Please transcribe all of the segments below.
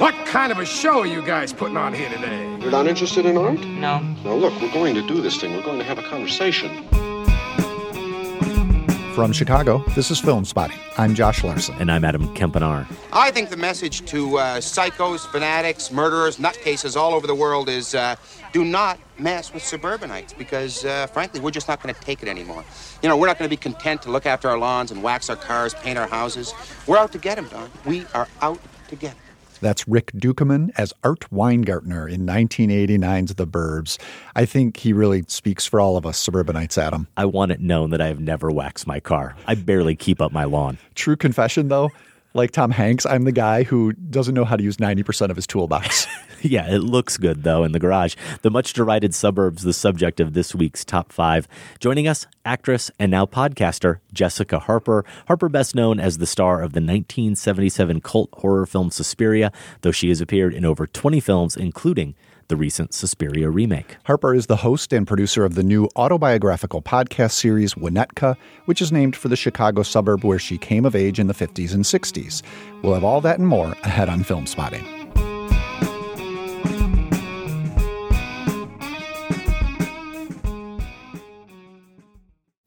What kind of a show are you guys putting on here today? You're not interested in art? No. Now, look, we're going to do this thing. We're going to have a conversation. From Chicago, this is Film Spotting. I'm Josh Larsen. And I'm Adam Kempenaar. I think the message to uh, psychos, fanatics, murderers, nutcases all over the world is uh, do not mess with suburbanites because, uh, frankly, we're just not going to take it anymore. You know, we're not going to be content to look after our lawns and wax our cars, paint our houses. We're out to get them, Don. We are out to get them. That's Rick Ducommun as Art Weingartner in 1989's The Burbs. I think he really speaks for all of us suburbanites, Adam. I want it known that I have never waxed my car. I barely keep up my lawn. True confession, though, like Tom Hanks, I'm the guy who doesn't know how to use 90% of his toolbox. yeah, it looks good though in the garage. The much derided suburbs, the subject of this week's top five. Joining us, actress and now podcaster Jessica Harper. Harper, best known as the star of the 1977 cult horror film Suspiria, though she has appeared in over 20 films, including the recent Suspiria remake. Harper is the host and producer of the new autobiographical podcast series Winnetka, which is named for the Chicago suburb where she came of age in the 50s and 60s. We'll have all that and more ahead on Film Spotting.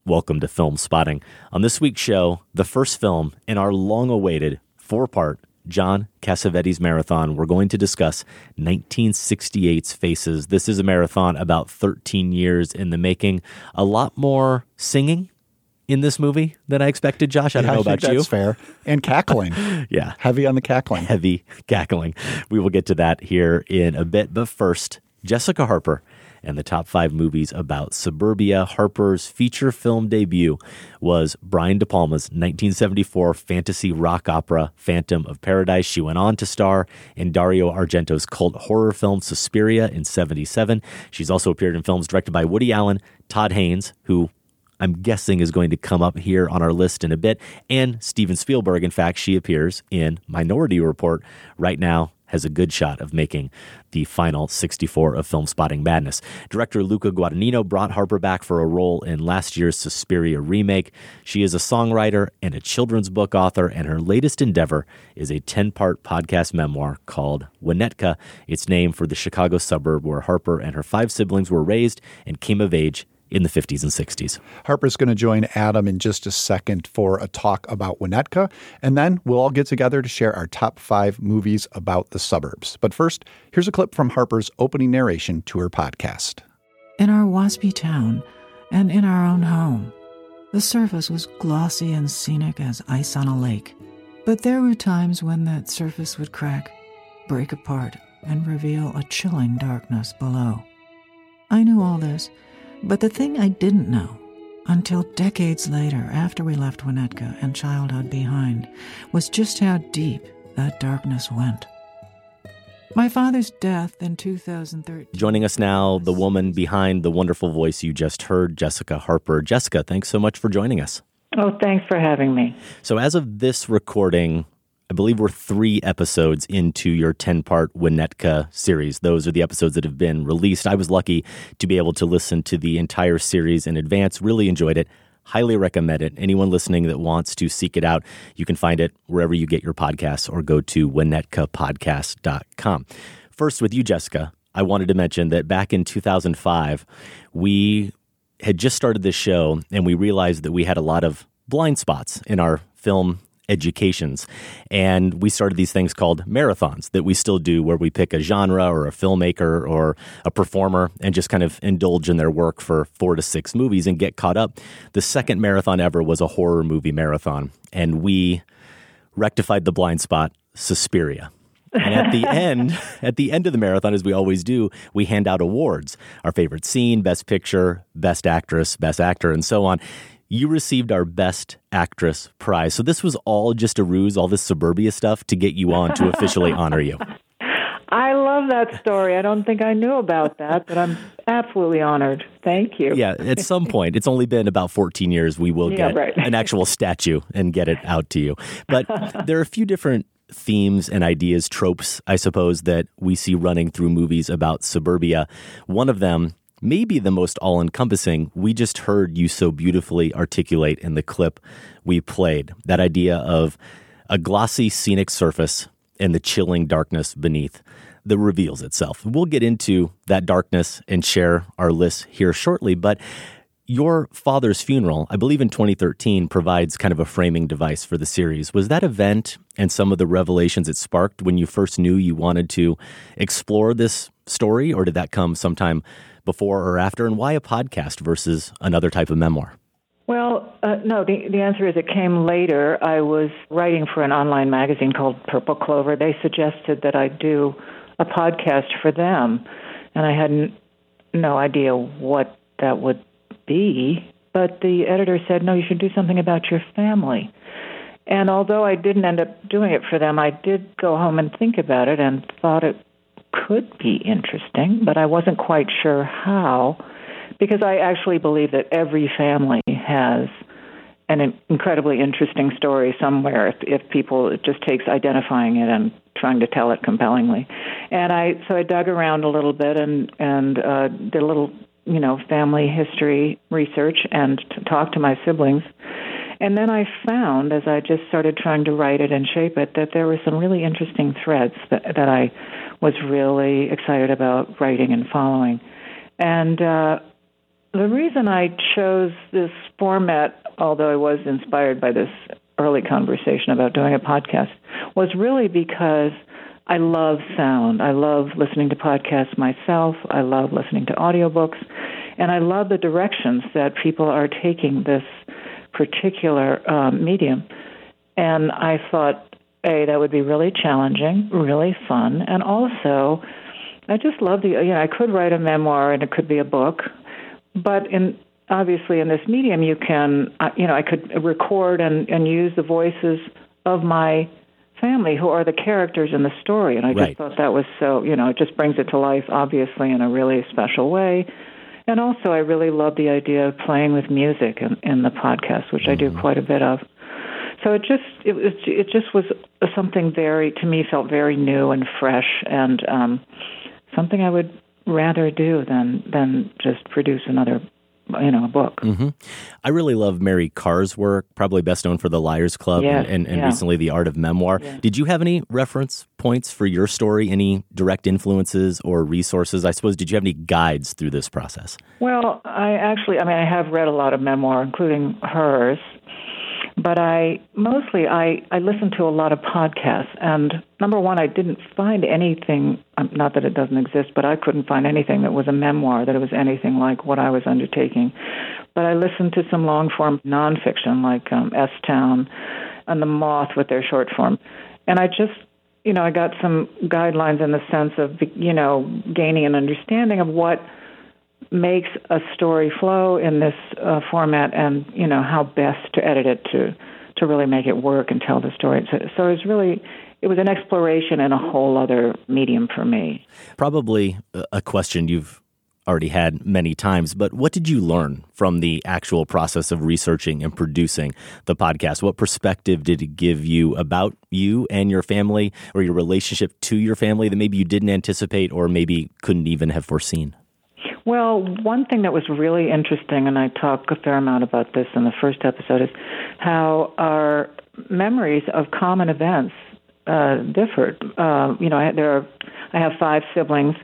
Welcome to Film Spotting. On this week's show, the first film in our long awaited four part John Cassavetes marathon. We're going to discuss 1968's Faces. This is a marathon about 13 years in the making. A lot more singing in this movie than I expected, Josh. I don't yeah, know about you. That's fair. And cackling. yeah. Heavy on the cackling. Heavy cackling. We will get to that here in a bit. But first, Jessica Harper and the top five movies about suburbia. Harper's feature film debut was Brian De Palma's 1974 fantasy rock opera, Phantom of Paradise. She went on to star in Dario Argento's cult horror film Suspiria in 77. She's also appeared in films directed by Woody Allen, Todd Haynes, who I'm guessing is going to come up here on our list in a bit, and Steven Spielberg. In fact, she appears in Minority Report right now has a good shot of making the final 64 of Film Spotting Madness. Director Luca Guadagnino brought Harper back for a role in last year's Suspiria remake. She is a songwriter and a children's book author, and her latest endeavor is a 10 part podcast memoir called Winnetka. It's named for the Chicago suburb where Harper and her five siblings were raised and came of age in the 50s and 60s. Harper's going to join Adam in just a second for a talk about Winnetka, and then we'll all get together to share our top five movies about the suburbs. But first, here's a clip from Harper's opening narration to her podcast. In our waspy town and in our own home, the surface was glossy and scenic as ice on a lake. But there were times when that surface would crack, break apart, and reveal a chilling darkness below. I knew all this but the thing I didn't know until decades later, after we left Winnetka and childhood behind, was just how deep that darkness went. My father's death in 2013. Joining us now, the woman behind the wonderful voice you just heard, Jessica Harper. Jessica, thanks so much for joining us. Oh, thanks for having me. So, as of this recording, I believe we're three episodes into your 10 part Winnetka series. Those are the episodes that have been released. I was lucky to be able to listen to the entire series in advance, really enjoyed it. Highly recommend it. Anyone listening that wants to seek it out, you can find it wherever you get your podcasts or go to winnetkapodcast.com. First, with you, Jessica, I wanted to mention that back in 2005, we had just started this show and we realized that we had a lot of blind spots in our film educations. And we started these things called marathons that we still do, where we pick a genre or a filmmaker or a performer and just kind of indulge in their work for four to six movies and get caught up. The second marathon ever was a horror movie marathon. And we rectified the blind spot, Suspiria. and at the end, at the end of the marathon, as we always do, we hand out awards: our favorite scene, best picture, best actress, best actor, and so on you received our Best Actress prize. So this was all just a ruse, all this suburbia stuff to get you on to officially honor you. I love that story. I don't think I knew about that, but I'm absolutely honored. Thank you. Yeah, at some point, it's only been about 14 years, we will Yeah, get right. an actual statue and get it out to you. But there are a few different themes and ideas, tropes, I suppose, that we see running through movies about suburbia. One of them, maybe the most all encompassing, we just heard you so beautifully articulate in the clip we played. That idea of a glossy scenic surface and the chilling darkness beneath that reveals itself. We'll get into that darkness and share our list here shortly, but your father's funeral, I believe in 2013, provides kind of a framing device for the series. Was that event and some of the revelations it sparked when you first knew you wanted to explore this story, or did that come sometime before or after? And why a podcast versus another type of memoir? Well, uh, no, the, the answer is it came later. I was writing for an online magazine called Purple Clover. They suggested that I do a podcast for them, and I had n- no idea what that would be. But the editor said, no, you should do something about your family. And although I didn't end up doing it for them, I did go home and think about it and thought it could be interesting, but I wasn't quite sure how because I actually believe that every family has an incredibly interesting story somewhere if, if people it just takes identifying it and trying to tell it compellingly. And I so I dug around a little bit and and uh, did a little you know family history research and talked to my siblings. And then I found, as I just started trying to write it and shape it, that there were some really interesting threads that, that I was really excited about writing and following. And uh, the reason I chose this format, although I was inspired by this early conversation about doing a podcast, was really because I love sound. I love listening to podcasts myself. I love listening to audiobooks. And I love the directions that people are taking this particular um, medium. And I thought, A, that would be really challenging, really fun. And also, I just love the, you know, I could write a memoir and it could be a book. But in obviously in this medium, you can, uh, you know, I could record and, and use the voices of my family who are the characters in the story. And I just Right. thought that was so, you know, it just brings it to life, obviously, in a really special way. And also, I really love the idea of playing with music in, in the podcast, which I do quite a bit of. So it just it was it just was something very to me felt very new and fresh and um, something I would rather do than than just produce another you know a book. Mm-hmm. I really love Mary Karr's work, probably best known for The Liars Club Yes, and, and, and yeah. recently The Art of Memoir. Did you have any reference points for your story? Any direct influences or resources? I suppose, did you have any guides through this process? Well, I actually, I mean, I have read a lot of memoir, including hers, but I mostly I I listen to a lot of podcasts. And number one, I didn't find anything. um, Not that it doesn't exist, but I couldn't find anything that was a memoir that it was anything like what I was undertaking. But I listened to some long form nonfiction, like um, S Town and The Moth with their short form, and I just you know I got some guidelines in the sense of you know gaining an understanding of what makes a story flow in this uh, format and you know how best to edit it to to really make it work and tell the story so, so it was really it was an exploration in a whole other medium for me Probably a question you've already had many times, but what did you learn from the actual process of researching and producing the podcast? What perspective did it give you about you and your family or your relationship to your family that maybe you didn't anticipate or maybe couldn't even have foreseen? Well, one thing that was really interesting, and I talk a fair amount about this in the first episode, is how our memories of common events uh, differed. Uh, you know, I, there are, I have five siblings,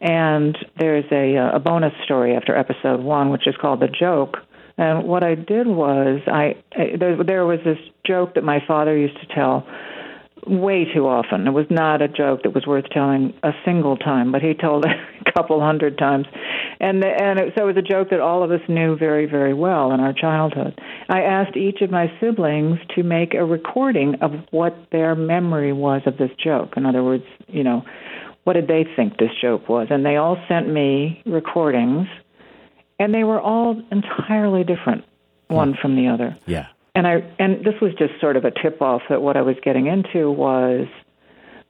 and there's a, uh, a bonus story after episode one, which is called the joke. And what I did was, I, I there, there was this joke that my father used to tell way too often. It was not a joke that was worth telling a single time, but he told it a couple hundred times, and the, and it, so it was a joke that all of us knew very very well in our childhood. I asked each of my siblings to make a recording of what their memory was of this joke. In other words, you know, what did they think this joke was, and they all sent me recordings, and they were all entirely different, one hmm. from the other Yeah. And I and this was just sort of a tip off that what I was getting into was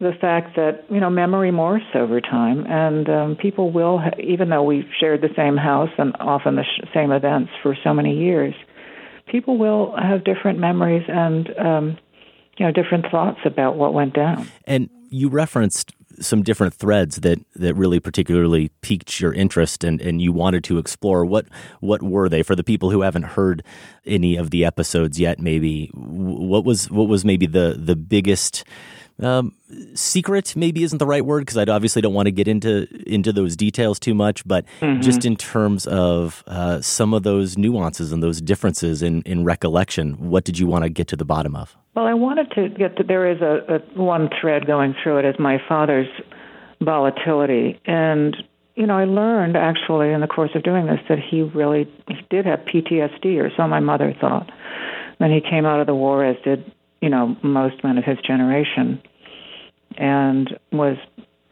the fact that you know memory morphs over time, and um, people will, ha- even though we've shared the same house and often the sh- same events for so many years, people will have different memories and um, you know different thoughts about what went down. And you referenced some different threads that, that really particularly piqued your interest and, and you wanted to explore. What what were they for the people who haven't heard any of the episodes yet? Maybe what was what was maybe the the biggest um, secret maybe isn't the right word because I obviously don't want to get into into those details too much, but mm-hmm. just in terms of uh, some of those nuances and those differences in, in recollection, what did you want to get to the bottom of? Well, I wanted to get to there is a, a one thread going through it as my father's volatility and you know, I learned actually in the course of doing this that he really he did have PTSD, or so my mother thought. Then he came out of the war, as did you know most men of his generation, and was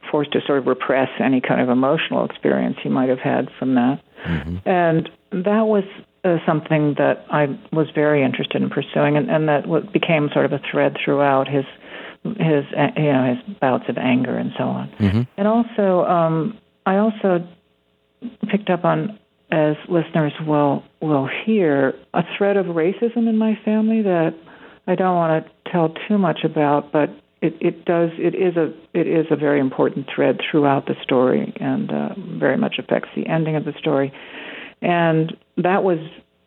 forced to sort of repress any kind of emotional experience he might have had from that. Mm-hmm. And that was uh, something that I was very interested in pursuing, and, and that became sort of a thread throughout his his you know his bouts of anger and so on. Mm-hmm. And also, um, I also picked up on, as listeners will will hear, a thread of racism in my family that I don't want to tell too much about, but it, it does it is a it is a very important thread throughout the story and uh, very much affects the ending of the story, and that was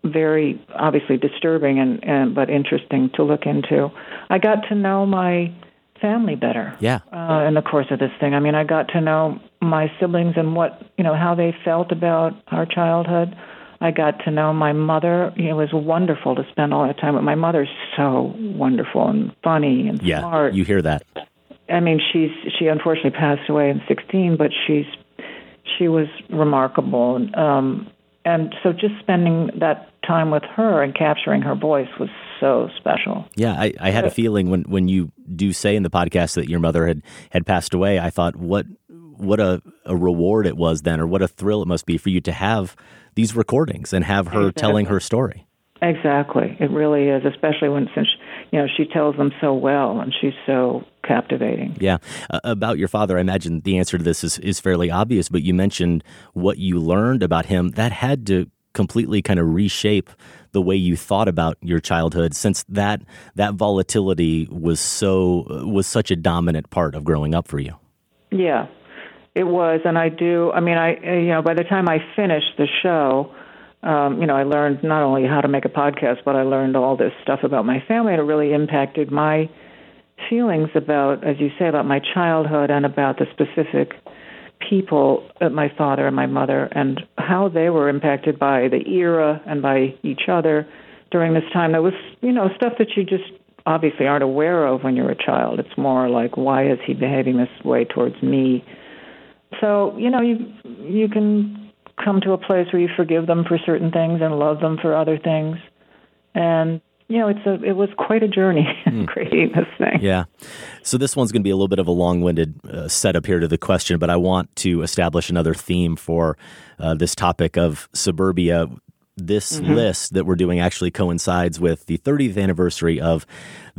very obviously disturbing and, and but interesting to look into. I got to know my family better. Yeah. Uh, in the course of this thing, I mean, I got to know my siblings and what you know how they felt about our childhood. I got to know my mother. It was wonderful to spend all that time with my mother. So wonderful and funny and yeah, smart. You hear that? I mean, she's she unfortunately passed away in '16, but she's she was remarkable. Um, and so just spending that time with her and capturing her voice was so special. Yeah, I, I had a uh, feeling when, when you do say in the podcast that your mother had, had passed away, I thought what what a, a reward it was then, or what a thrill it must be for you to have these recordings and have her exactly. telling her story. Exactly, it really is, especially when since you know she tells them so well and she's so captivating. Yeah, uh, about your father, I imagine the answer to this is is fairly obvious. But you mentioned what you learned about him that had to completely kind of reshape the way you thought about your childhood since that that volatility was so was such a dominant part of growing up for you yeah it was and i do i mean i you know by the time i finished the show um, you know, I learned not only how to make a podcast, but I learned all this stuff about my family, and it really impacted my feelings about, as you say, about my childhood and about the specific people, uh, my father and my mother, and how they were impacted by the era and by each other during this time. That was, you know, stuff that you just obviously aren't aware of when you're a child. It's more like, why is he behaving this way towards me? So, you know, you you can come to a place where you forgive them for certain things and love them for other things. And you know, it's a it was quite a journey mm. creating this thing. Yeah. So this one's going to be a little bit of a long-winded uh, setup here to the question, but I want to establish another theme for uh, this topic of suburbia this mm-hmm. list that we're doing actually coincides with the 30th anniversary of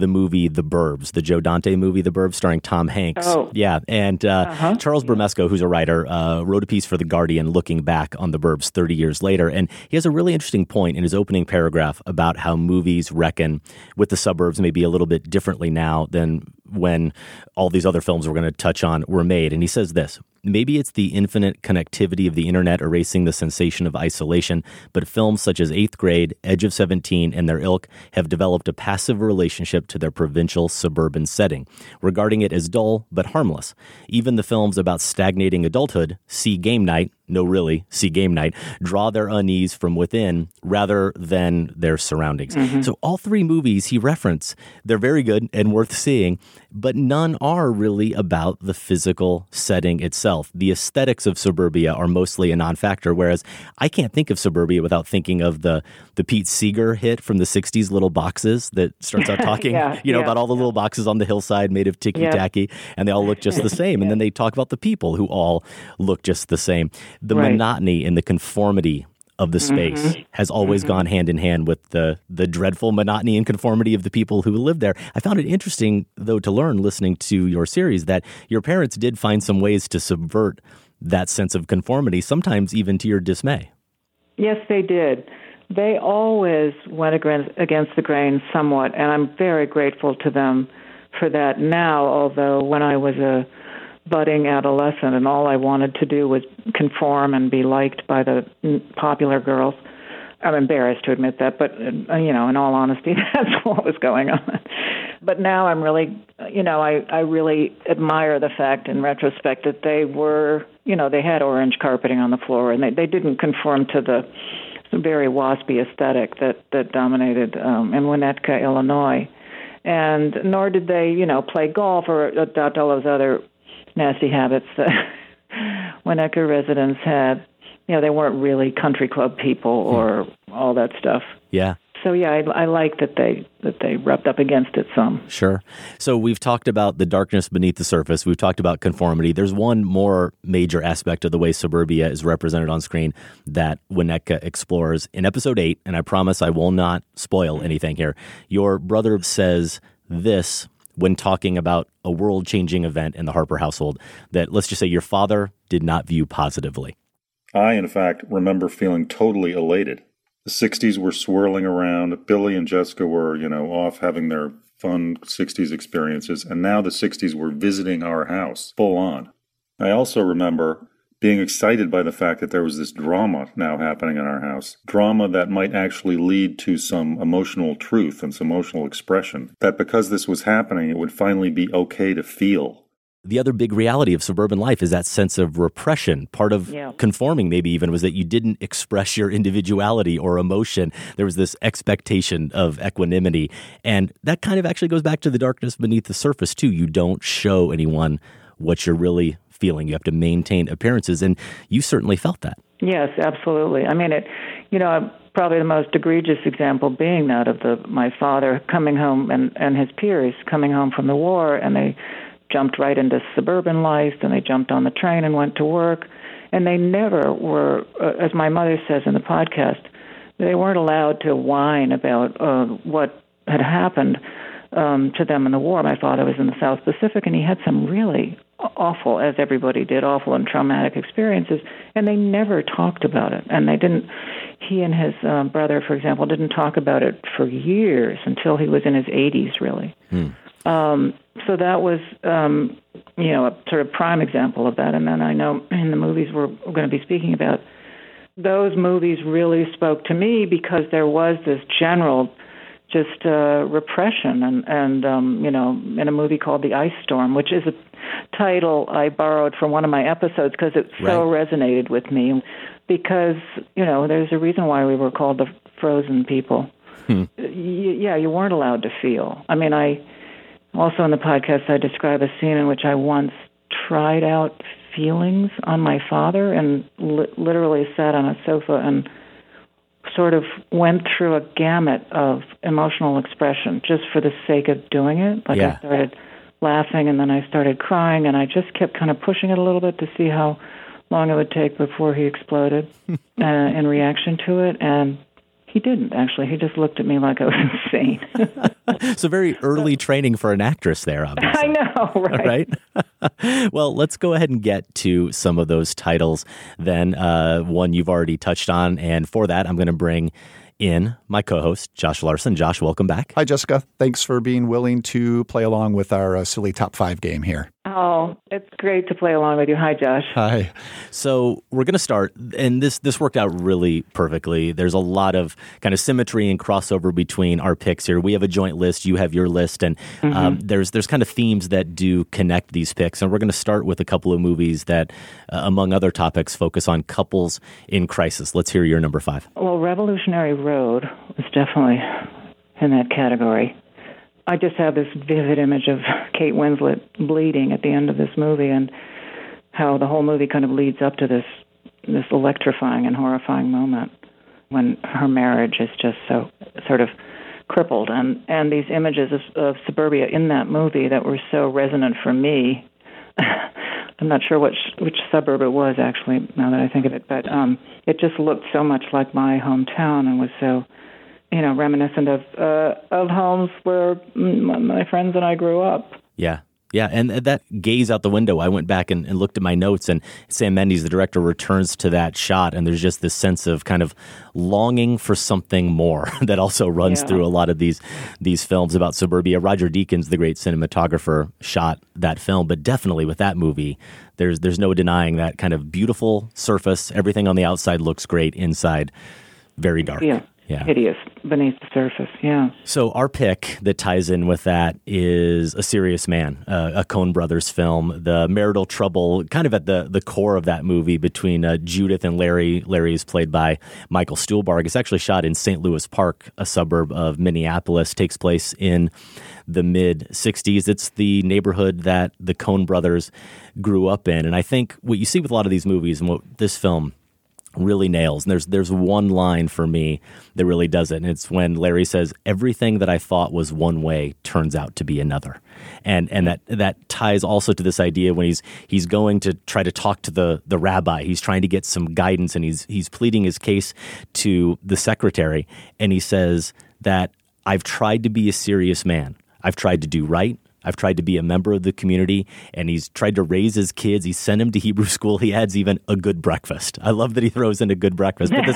the movie The Burbs, the Joe Dante movie The Burbs, starring Tom Hanks. Oh. Yeah, and uh, uh-huh. Charles Bramesco, who's a writer, uh, wrote a piece for The Guardian looking back on The Burbs 30 years later. And he has a really interesting point in his opening paragraph about how movies reckon with the suburbs maybe a little bit differently now than when all these other films we're going to touch on were made. And he says this Maybe it's the infinite connectivity of the internet erasing the sensation of isolation, but films such as Eighth Grade, Edge of 17, and their ilk have developed a passive relationship to their provincial suburban setting, regarding it as dull but harmless. Even the films about stagnating adulthood, See Game Night, no, really, see game night, draw their unease from within rather than their surroundings. Mm-hmm. So, all three movies he referenced, they're very good and worth seeing, but none are really about the physical setting itself. The aesthetics of suburbia are mostly a non factor, whereas I can't think of suburbia without thinking of the, the Pete Seeger hit from the 60s, Little Boxes, that starts out talking, yeah, you know, yeah, about all the yeah. little boxes on the hillside made of ticky tacky, and they all look just the same. And then they talk about the people who all look just the same the right. monotony and the conformity of the mm-hmm. space mm-hmm. has always mm-hmm. gone hand in hand with the the dreadful monotony and conformity of the people who live there. I found it interesting though to learn listening to your series that your parents did find some ways to subvert that sense of conformity, sometimes even to your dismay. Yes, they did. They always went against the grain somewhat, and I'm very grateful to them for that now, although when I was a budding adolescent, and all I wanted to do was conform and be liked by the popular girls. I'm embarrassed to admit that, but uh, you know, in all honesty, that's what was going on. But now I'm really, you know, I I really admire the fact in retrospect that they were, you know, they had orange carpeting on the floor and they they didn't conform to the very waspy aesthetic that that dominated um, in Winnetka, Illinois, and nor did they, you know, play golf or adopt all those other nasty habits that Winnetka residents had. You know, they weren't really country club people hmm. or all that stuff. Yeah. So yeah, I, I like that they that they rubbed up against it some. Sure. So we've talked about the darkness beneath the surface. We've talked about conformity. There's one more major aspect of the way suburbia is represented on screen that Winnetka explores in episode eight. And I promise I will not spoil anything here. Your brother says this when talking about a world changing event in the Harper household that let's just say your father did not view positively. I, in fact, remember feeling totally elated. The 60s were swirling around. Billy and Jessica were, you know, off having their fun 60s experiences, and now the 60s were visiting our house full on. I also remember being excited by the fact that there was this drama now happening in our house. Drama that might actually lead to some emotional truth and some emotional expression. That because this was happening, it would finally be okay to feel. The other big reality of suburban life is that sense of repression. Part of Yeah. conforming, maybe even, was that you didn't express your individuality or emotion. There was this expectation of equanimity. And that kind of actually goes back to the darkness beneath the surface, too. You don't show anyone what you're really feeling. You have to maintain appearances. And you certainly felt that. Yes, absolutely. I mean, it. You know, probably the most egregious example being that of the my father coming home and and his peers coming home from the war, and they jumped right into suburban life, and they jumped on the train and went to work, and they never were, uh, as my mother says in the podcast, they weren't allowed to whine about uh, what had happened um, to them in the war. My father was in the South Pacific, and he had some really awful, as everybody did, awful and traumatic experiences, and they never talked about it. And they didn't. He and his uh, brother, for example, didn't talk about it for years until he was in his 80s, really. Um, so that was, um, you know, a sort of prime example of that. And then I know in the movies we're going to be speaking about, those movies really spoke to me because there was this general just uh, repression and and um, you know in a movie called The Ice Storm, which is a title I borrowed from one of my episodes because it so resonated with me. Because you know there's a reason why we were called the Frozen People. Y- yeah, you weren't allowed to feel. I mean, I also in the podcast I describe a scene in which I once tried out feelings on my father and li- literally sat on a sofa and sort of went through a gamut of emotional expression just for the sake of doing it. Like Yeah. I started laughing and then I started crying and I just kept kind of pushing it a little bit to see how long it would take before he exploded uh, in reaction to it. And he didn't actually. He just looked at me like I was insane. So, very early training for an actress there, obviously. I know, right? right? well, let's go ahead and get to some of those titles. Then, uh, one you've already touched on. And for that, I'm going to bring in my co host, Josh Larsen. Josh, welcome back. Hi, Jessica. Thanks for being willing to play along with our uh, silly top five game here. Oh, it's great to play along with you. Hi, Josh. Hi. So we're going to start, and this this worked out really perfectly. There's a lot of kind of symmetry and crossover between our picks here. We have a joint list, you have your list, and um, there's there's kind of themes that do connect these picks. And we're going to start with a couple of movies that, uh, among other topics, focus on couples in crisis. Let's hear your number five. Well, Revolutionary Road was definitely in that category. I just have this vivid image of Kate Winslet bleeding at the end of this movie and how the whole movie kind of leads up to this this electrifying and horrifying moment when her marriage is just so sort of crippled. And and these images of, of suburbia in that movie that were so resonant for me I'm not sure which which suburb it was actually now that I think of it, but um, it just looked so much like my hometown and was so, you know, reminiscent of uh, of homes where my friends and I grew up. Yeah. Yeah, and that gaze out the window, I went back and, and looked at my notes, and Sam Mendes, the director, returns to that shot, and there's just this sense of kind of longing for something more that also runs Yeah. through a lot of these these films about suburbia. Roger Deakins, the great cinematographer, shot that film, but definitely with that movie, there's there's no denying that kind of beautiful surface. Everything on the outside looks great, inside very dark. Yeah. Yeah. hideous beneath the surface. Yeah. So our pick that ties in with that is A Serious Man, uh, a Coen Brothers film. The marital trouble, kind of at the the core of that movie between uh, Judith and Larry. Larry is played by Michael Stuhlbarg. It's actually shot in St. Louis Park, a suburb of Minneapolis. Takes place in the mid '60s. It's the neighborhood that the Coen Brothers grew up in, and I think what you see with a lot of these movies and what this film really nails. And there's there's one line for me that really does it, and it's when Larry says, "Everything that I thought was one way turns out to be another," and and that that ties also to this idea when he's he's going to try to talk to the the rabbi. He's trying to get some guidance, and he's he's pleading his case to the secretary, and he says that I've tried to be a serious man. I've tried to do right. I've tried to be a member of the community, and he's tried to raise his kids. He sent him to Hebrew school. He adds even a good breakfast. I love that he throws in a good breakfast. But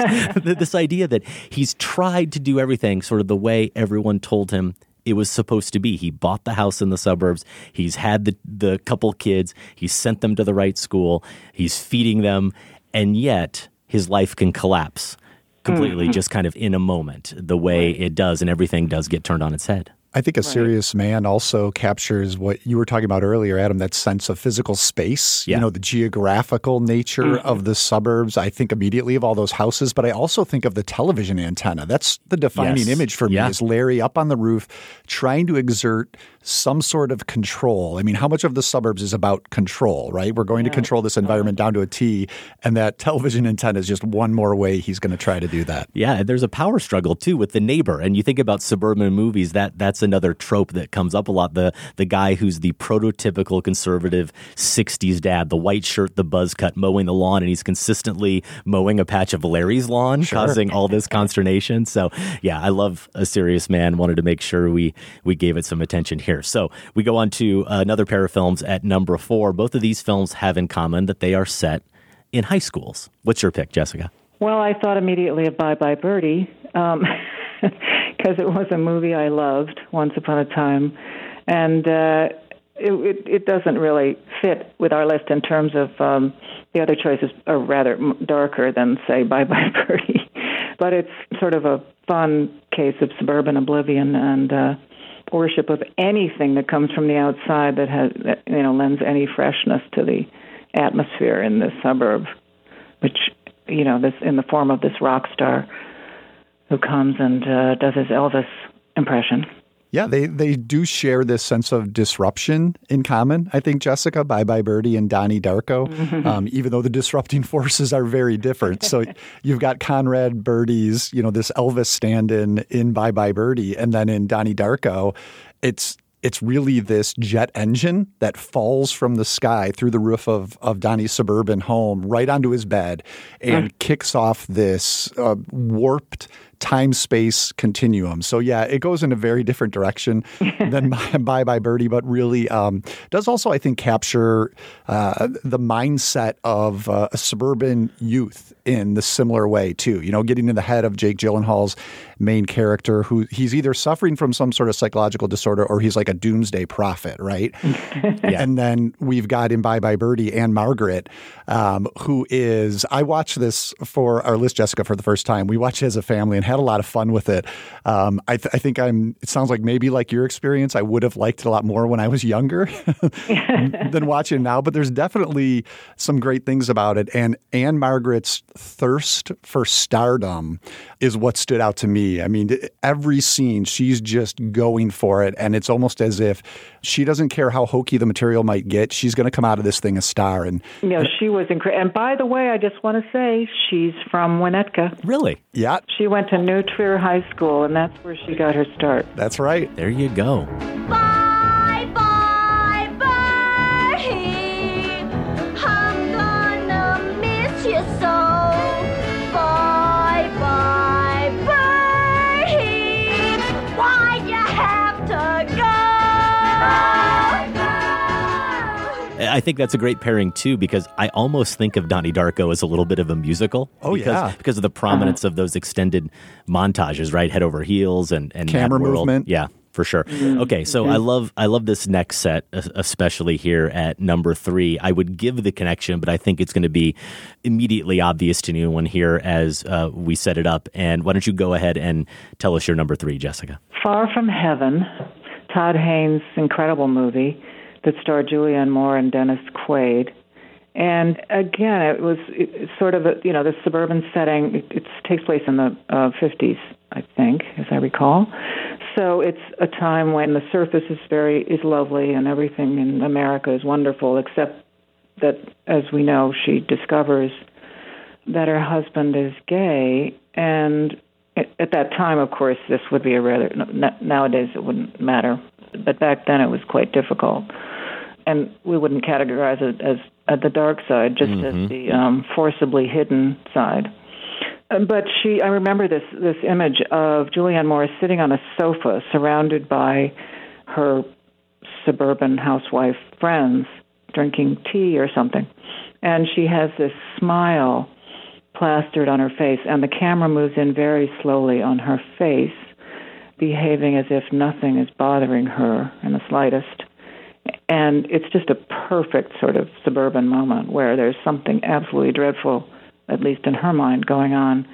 this, this idea that he's tried to do everything sort of the way everyone told him it was supposed to be. He bought the house in the suburbs. He's had the, the couple kids. He sent them to the right school. He's feeding them. And yet his life can collapse completely mm. just kind of in a moment, the way it does, and everything does get turned on its head. I think a serious man also captures what you were talking about earlier, Adam, that sense of physical space, Yeah. you know, the geographical nature mm-hmm. of the suburbs. I think immediately of all those houses, but I also think of the television antenna. That's the defining Yes. image for me Yeah. is Larry up on the roof trying to exert some sort of control. I mean, how much of the suburbs is about control, right? We're going to control this environment down to a T, and that television antenna is just one more way he's going to try to do that. Yeah, there's a power struggle too with the neighbor. And you think about suburban movies, that that's another trope that comes up a lot. The the guy who's the prototypical conservative 60s dad, the white shirt, the buzz cut, mowing the lawn, and he's consistently mowing a patch of Larry's lawn, causing all this consternation. So yeah, I love a serious man. Wanted to make sure we we gave it some attention here. So we go on to another pair of films at number four. Both of these films have in common that they are set in high schools. What's your pick, Jessica? Well, I thought immediately of Bye Bye Birdie because it was a movie I loved once upon a time, and uh, it, it, it doesn't really fit with our list in terms of um, the other choices are rather darker than say Bye Bye Birdie, but it's sort of a fun case of suburban oblivion and. Uh, worship of anything that comes from the outside that has that, you know lends any freshness to the atmosphere in the suburb which you know this in the form of this rock star who comes and uh, does his Elvis impression. Yeah, they they do share this sense of disruption in common. I think Jessica, Bye Bye Birdie, and Donnie Darko, um, even though the disrupting forces are very different. So you've got Conrad Birdie's, you know, this Elvis stand-in in Bye Bye Birdie, and then in Donnie Darko, it's it's really this jet engine that falls from the sky through the roof of, of Donnie's suburban home right onto his bed and kicks off this uh, warped time space continuum. So, yeah, it goes in a very different direction than Bye Bye Birdie, but really um, does also, I think, capture uh, the mindset of uh, a suburban youth in the similar way, too. You know, getting in the head of Jake Gyllenhaal's main character, who he's either suffering from some sort of psychological disorder or he's like a doomsday prophet, right? And then we've got in Bye Bye Birdie Ann-Margret, um, who is, I watched this for our list, Jessica, for the first time. We watched it as a family and had a lot of fun with it. Um, I, th- I think I'm, it sounds like maybe like your experience, I would have liked it a lot more when I was younger than watching now, but there's definitely some great things about it. And Ann-Margret's thirst for stardom is what stood out to me. I mean, every scene, she's just going for it. And it's almost as if she doesn't care how hokey the material might get. She's going to come out of this thing a star. And You know, she was incredible. And by the way, I just want to say she's from Winnetka. Really? yeah, She went to New Trier High School, and that's where she got her start. that's right. There you go. Bye I think that's a great pairing too, because I almost think of Donnie Darko as a little bit of a musical. Oh, because, yeah. because of the prominence of those extended montages, right? Head over heels and and Camera world. movement. Yeah, for sure. Okay, so I love I love this next set, especially here at number three. I would give the connection, but I think it's going to be immediately obvious to anyone here as uh, we set it up. And why don't you go ahead and tell us your number three, Jessica? Far from Heaven, Todd Haynes' incredible movie that starred Julianne Moore and Dennis Quaid. And again, it was sort of a you know the suburban setting. It, takes place in the uh, 50s, I think, as I recall. So it's a time when the surface is very is lovely and everything in America is wonderful, except that, as we know, she discovers that her husband is gay, and at at that time, of course, this would be a rather. Nowadays, it wouldn't matter, but back then, it was quite difficult, and we wouldn't categorize it as at the dark side, just as the um, forcibly hidden side. Uh, But she, I remember this this image of Julianne Moore sitting on a sofa, surrounded by her suburban housewife friends, drinking tea or something, and she has this smile plastered on her face, and the camera moves in very slowly on her face, behaving as if nothing is bothering her in the slightest. And it's just a perfect sort of suburban moment where there's something absolutely dreadful, at least in her mind, going on,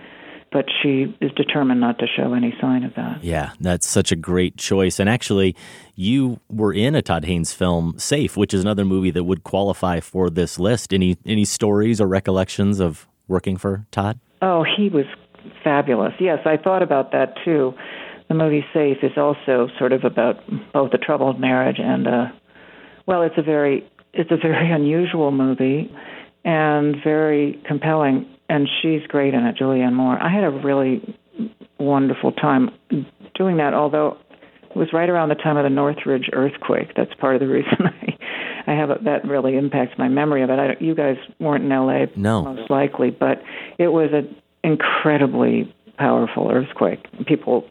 but she is determined not to show any sign of that. Yeah, that's such a great choice. And actually, you were in a Todd Haynes film, Safe, which is another movie that would qualify for this list. Any any stories or recollections of working for Todd? Oh, he was fabulous. Yes, I thought about that too. The movie Safe is also sort of about both a troubled marriage and a well, it's a very it's a very unusual movie and very compelling and she's great in it, Julianne Moore. I had a really wonderful time doing that although it was right around the time of the Northridge earthquake. That's part of the reason I I have a, that really impacts my memory of it. I, don't- you guys weren't in LA No. most likely, but it was an incredibly powerful earthquake. People,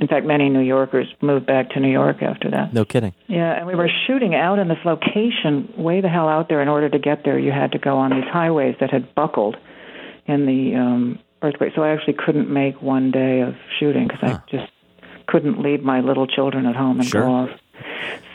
in fact, many New Yorkers moved back to New York after that. No kidding. Yeah, and we were shooting out in this location way the hell out there. In order to get there, you had to go on these highways that had buckled in the um, earthquake. So I actually couldn't make one day of shooting because I just couldn't leave my little children at home and Sure. go off.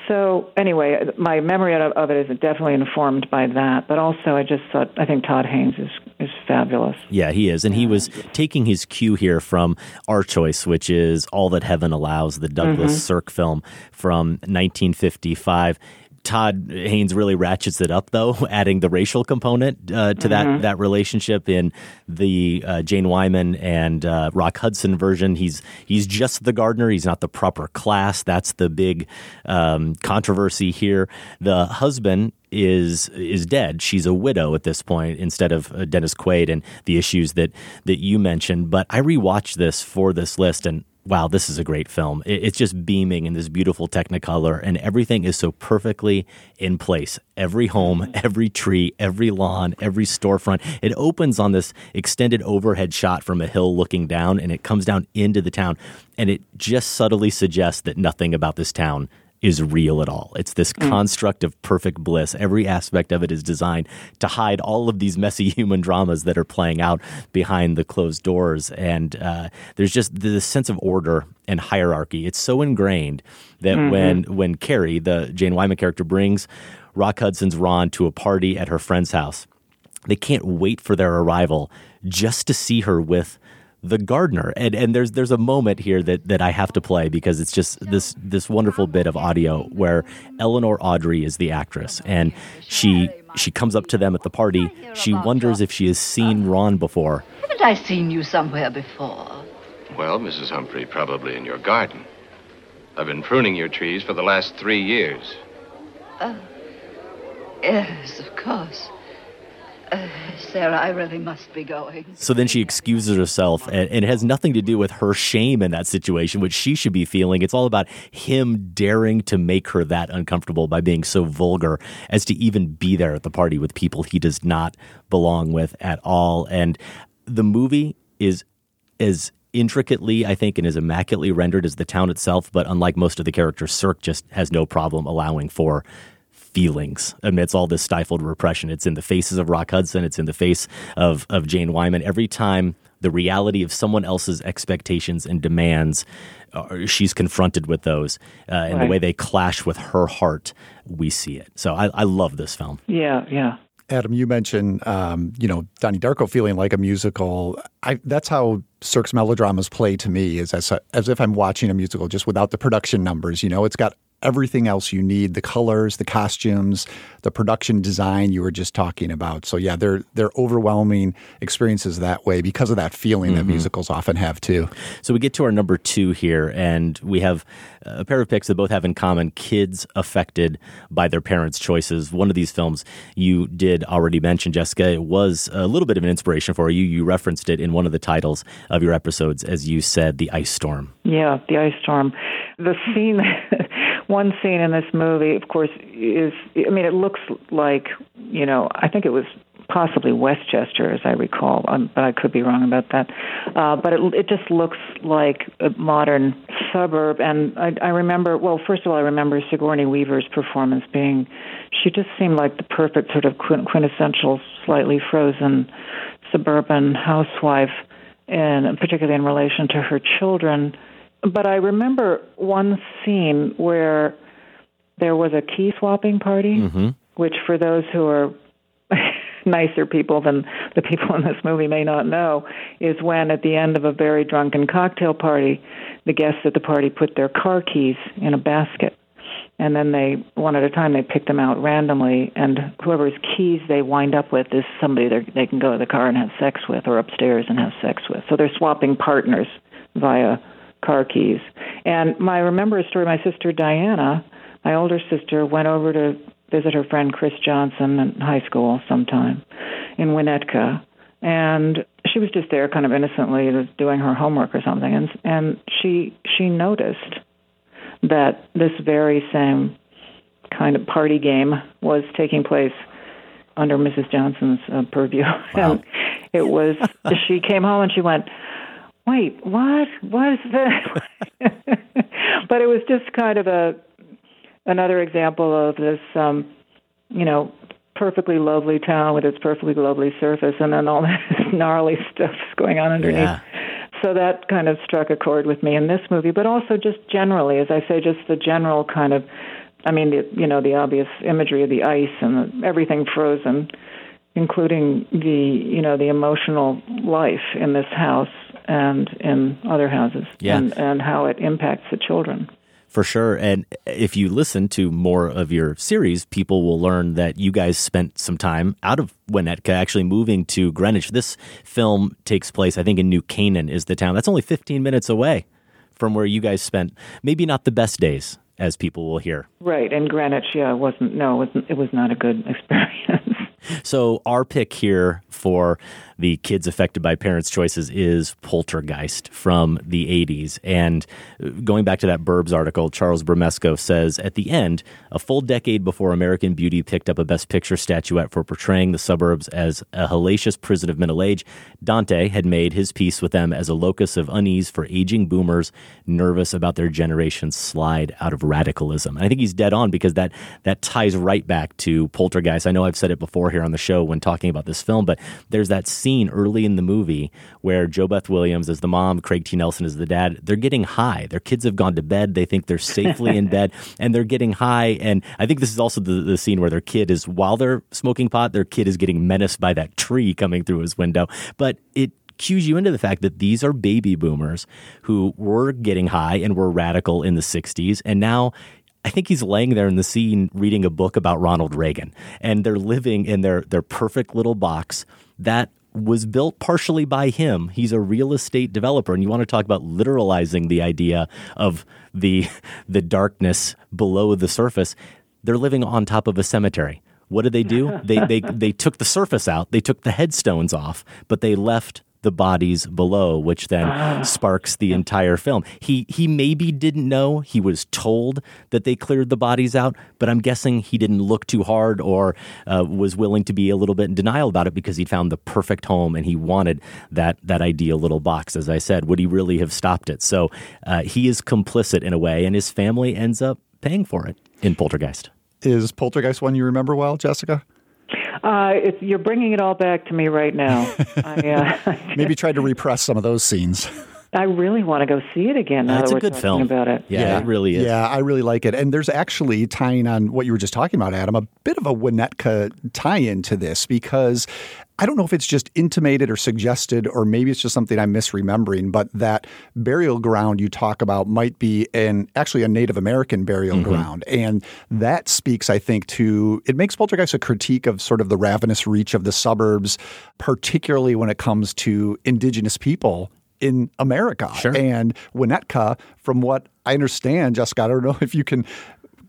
So anyway, my memory of, of it is definitely informed by that. But also, I just thought I think Todd Haynes is is fabulous. Yeah, he is. And he was taking his cue here from our choice, which is All That Heaven Allows, the Douglas mm-hmm. Sirk film from 1955. Todd Haynes really ratchets it up, though, adding the racial component uh, to that that relationship in the uh, Jane Wyman and uh, Rock Hudson version. He's he's just the gardener; he's not the proper class. That's the big um, controversy here. The husband is is dead. She's a widow at this point instead of uh, Dennis Quaid and the issues that that you mentioned. But I rewatched this for this list and. Wow, this is a great film. It- It's just beaming in this beautiful Technicolor, and everything is so perfectly in place. Every home, mm-hmm. every tree, every lawn, every storefront. It opens on this extended overhead shot from a hill looking down, and it comes down into the town, and it just subtly suggests that nothing about this town is real at all. It's this construct of perfect bliss. Every aspect of it is designed to hide all of these messy human dramas that are playing out behind the closed doors. And uh, there's just this sense of order and hierarchy. It's so ingrained that when when Carrie, the Jane Wyman character, brings Rock Hudson's Ron to a party at her friend's house, they can't wait for their arrival just to see her with the gardener. And and there's there's a moment here that that I have to play because it's just this this wonderful bit of audio where Eleanor Audley is the actress and she she comes up to them at the party. She wonders if she has seen Ron before. Haven't I seen you somewhere before? Well, Mrs. Humphrey, probably in your garden. I've been pruning your trees for the last three years. Oh. Yes, of course. Uh, Sarah, I really must be going. So then she excuses herself, and, and it has nothing to do with her shame in that situation, which she should be feeling. It's all about him daring to make her that uncomfortable by being so vulgar as to even be there at the party with people he does not belong with at all. And the movie is as intricately, I think, and as immaculately rendered as the town itself. But unlike most of the characters, Sirk just has no problem allowing for feelings amidst all this stifled repression. It's in the faces of Rock Hudson. It's in the face of of Jane Wyman. Every time the reality of someone else's expectations and demands uh, she's confronted with those uh, and Right. the way they clash with her heart, we see it. So I, I love this film. Yeah, yeah. Adam, you mentioned, um, you know, Donnie Darko feeling like a musical. I, that's how Sirk's melodramas play to me, is as, as if I'm watching a musical, just without the production numbers. You know, it's got everything else you need: the colors, the costumes, the production design you were just talking about. So yeah, they're they're overwhelming experiences that way because of that feeling that Mhm. musicals often have too. So we get to our number two here, and we have a pair of picks that both have in common kids affected by their parents' choices. One of these films you did already mention, Jessica. It was a little bit of an inspiration for you. You referenced it in one of the titles of your episodes, as you said, The Ice Storm. Yeah, the ice storm. The scene, one scene in this movie, of course, is. I mean, it looks like you know. I think it was possibly Westchester, as I recall, um, but I could be wrong about that. Uh, but it, it just looks like a modern suburb, and I, I remember. Well, first of all, I remember Sigourney Weaver's performance being. She just seemed like the perfect sort of quin- quintessential, slightly frozen suburban housewife, and particularly in relation to her children. But I remember one scene where there was a key swapping party, Mm-hmm. which for those who are nicer people than the people in this movie may not know, is when at the end of a very drunken cocktail party, the guests at the party put their car keys in a basket. And then they, one at a time, they pick them out randomly, and whoever's keys they wind up with is somebody they can go to the car and have sex with, or upstairs and have sex with. So they're swapping partners via car keys. And my I remember a story. My sister Diana, my older sister, went over to visit her friend Chris Johnson in high school sometime in Winnetka, and she was just there, kind of innocently, doing her homework or something, and and she she noticed that this very same kind of party game was taking place under Mrs. Johnson's uh, purview. and it was she came home and she went, "Wait, what? What is this?" but it was just kind of a another example of this um, you know, perfectly lovely town with its perfectly lovely surface and then all this gnarly stuff's going on underneath. Yeah. So that kind of struck a chord with me in this movie, but also just generally, as I say, just the general kind of, I mean, the, you know, the obvious imagery of the ice and the, everything frozen, including the, you know, the emotional life in this house and in other houses, Yeah. and and how it impacts the children. For sure. And if you listen to more of your series, people will learn that you guys spent some time out of Winnetka, actually moving to Greenwich. This film takes place, I think, in New Canaan is the town. That's only 15 minutes away from where you guys spent maybe not the best days, as people will hear. Right, and Greenwich, yeah, it wasn't no, it wasn't. It was not a good experience. So our pick here for the kids affected by parents' choices is Poltergeist from the 80s. And uh, going back to that Burbs article, Charles Bramesco says at the end, a full decade before American Beauty picked up a Best Picture statuette for portraying the suburbs as a hellacious prison of middle age, Dante had made his peace with them as a locus of unease for aging boomers nervous about their generation's slide out of radicalism. And I think he's dead on because that that ties right back to Poltergeist. I know I've said it before here on the show when talking about this film, but there's that scene early in the movie where JoBeth Williams is the mom, Craig T. Nelson is the dad. They're getting high. Their kids have gone to bed. They think they're safely in bed and they're getting high. And I think this is also the, the scene where their kid is, while they're smoking pot, their kid is getting menaced by that tree coming through his window. But it cues you into the fact that these are baby boomers who were getting high and were radical in the 60s. And now I think he's laying there in the scene reading a book about Ronald Reagan. And they're living in their, their perfect little box that was built partially by him. He's a real estate developer. And you want to talk about literalizing the idea of the, the darkness below the surface. They're living on top of a cemetery. What did they do? they, they, they took the surface out, they took the headstones off, but they left the bodies below, which then sparks the entire film. He he maybe didn't know. He was told that they cleared the bodies out, but I'm guessing he didn't look too hard or uh, was willing to be a little bit in denial about it because he'd found the perfect home and he wanted that that ideal little box. As I said, would he really have stopped it? So uh, he is complicit in a way, and his family ends up paying for it in Poltergeist. Is Poltergeist one you remember well, Jessica? Uh, it's, you're bringing it all back to me right now. I, uh, Maybe try to repress some of those scenes. I really want to go see it again. Now It's a good talking film. about it. Yeah, it really is. Yeah, I really like it. And there's actually tying on what you were just talking about, Adam, a bit of a Winnetka tie in to this because I don't know if it's just intimated or suggested, or maybe it's just something I'm misremembering, but that burial ground you talk about might be an actually a Native American burial mm-hmm. ground. And that speaks, I think, to it makes Poltergeist a critique of sort of the ravenous reach of the suburbs, particularly when it comes to indigenous people in America. And Winnetka, from what I understand, Jessica, I don't know if you can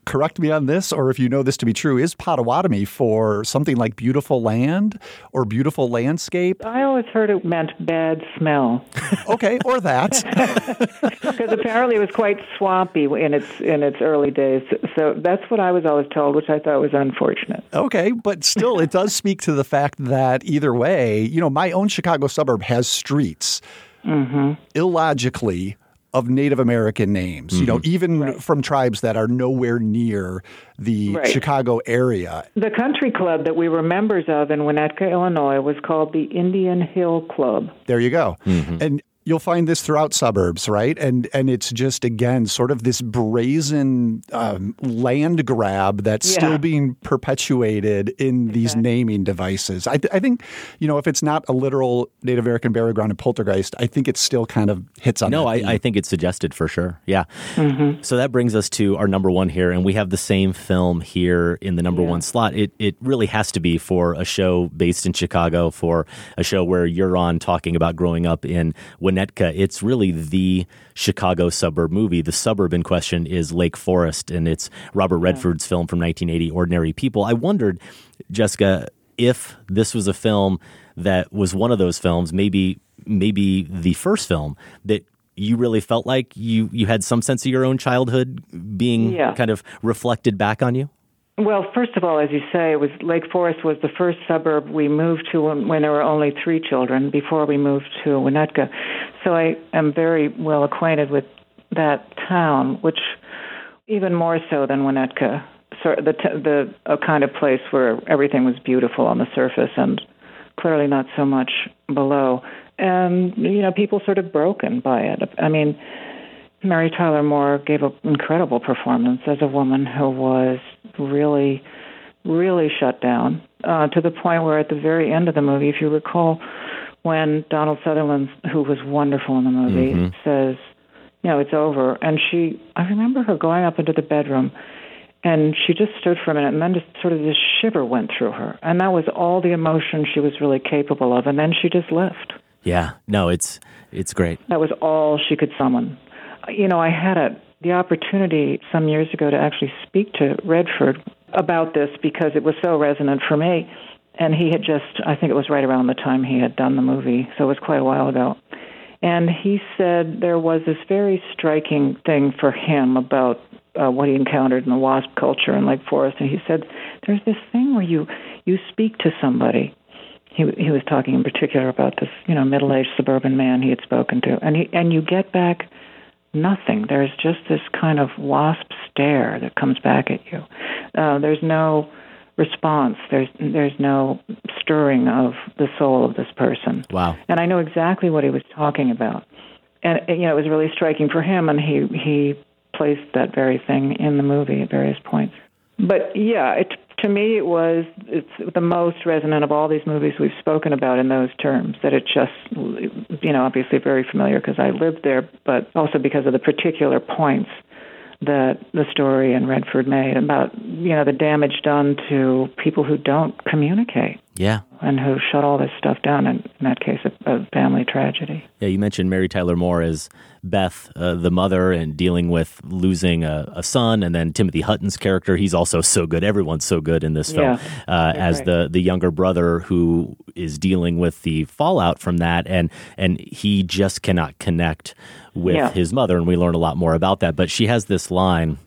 correct me on this or if you know this to be true, is Potawatomi for something like beautiful land or beautiful landscape? I always heard it meant bad smell. okay, or that. because apparently it was quite swampy in its in its early days. So that's what I was always told, which I thought was unfortunate. Okay, but still, it does speak to the fact that either way, you know, my own Chicago suburb has streets Mm-hmm. illogically of Native American names, you know, mm-hmm. even from tribes that are nowhere near the Right. Chicago area. The country club that we were members of in Winnetka, Illinois, was called the Indian Hill Club. There you go. Mm-hmm. And you'll find this throughout suburbs, right? And and it's just again sort of this brazen um, land grab that's Yeah. still being perpetuated in these naming devices. I, th- I think you know if it's not a literal Native American burial ground in Poltergeist, I think it still kind of hits on. No, that I. I think it's suggested for sure. Yeah. So that brings us to our number one here, and we have the same film here in the number one slot. It it really has to be for a show based in Chicago, for a show where you're on talking about growing up in Winnetka. It's really the Chicago suburb movie. The suburb in question is Lake Forest, and it's Robert Redford's film from 1980, Ordinary People. I wondered, Jessica, if this was a film that was one of those films, maybe maybe the first film that you really felt like you you had some sense of your own childhood being Yeah. kind of reflected back on you. Well, first of all, as you say, it was Lake Forest was the first suburb we moved to when, when there were only three children before we moved to Winnetka. So I am very well acquainted with that town, which even more so than Winnetka, so the the a kind of place where everything was beautiful on the surface and clearly not so much below. And you know, people sort of broken by it. I mean, Mary Tyler Moore gave an incredible performance as a woman who was really, really shut down uh, to the point where at the very end of the movie, if you recall, when Donald Sutherland, who was wonderful in the movie, Mhm. says, you know, it's over. And she, I remember her going up into the bedroom and she just stood for a minute and then just sort of this shiver went through her. And that was all the emotion she was really capable of. And then she just left. Yeah, no, it's it's great. That was all she could summon. You know, I had a, the opportunity some years ago to actually speak to Redford about this because it was so resonant for me. And he had just, I think it was right around the time he had done the movie, so it was quite a while ago. And he said there was this very striking thing for him about uh, what he encountered in the WASP culture in Lake Forest. And he said, there's this thing where you, you speak to somebody he he was talking in particular about this you know middle aged suburban man he had spoken to and he and you get back nothing there's just this kind of wasp stare that comes back at you uh, there's no response there's there's no stirring of the soul of this person Wow. and I know exactly what he was talking about. And you know, it was really striking for him, and he he placed that very thing in the movie at various points. But yeah, it, to me, it was it's the most resonant of all these movies we've spoken about in those terms. That it just, you know, obviously very familiar because I lived there, but also because of the particular points that the story and Redford made about you know the damage done to people who don't communicate Yeah. and who shut all this stuff down. In, in that case, a, a family tragedy. Yeah, you mentioned Mary Tyler Moore as Beth, uh, the mother, and dealing with losing a, a son, and then Timothy Hutton's character. He's also so good. Everyone's so good in this film Yeah, uh, as right. the the younger brother who is dealing with the fallout from that, and and he just cannot connect with Yeah. his mother, and we learn a lot more about that. But she has this line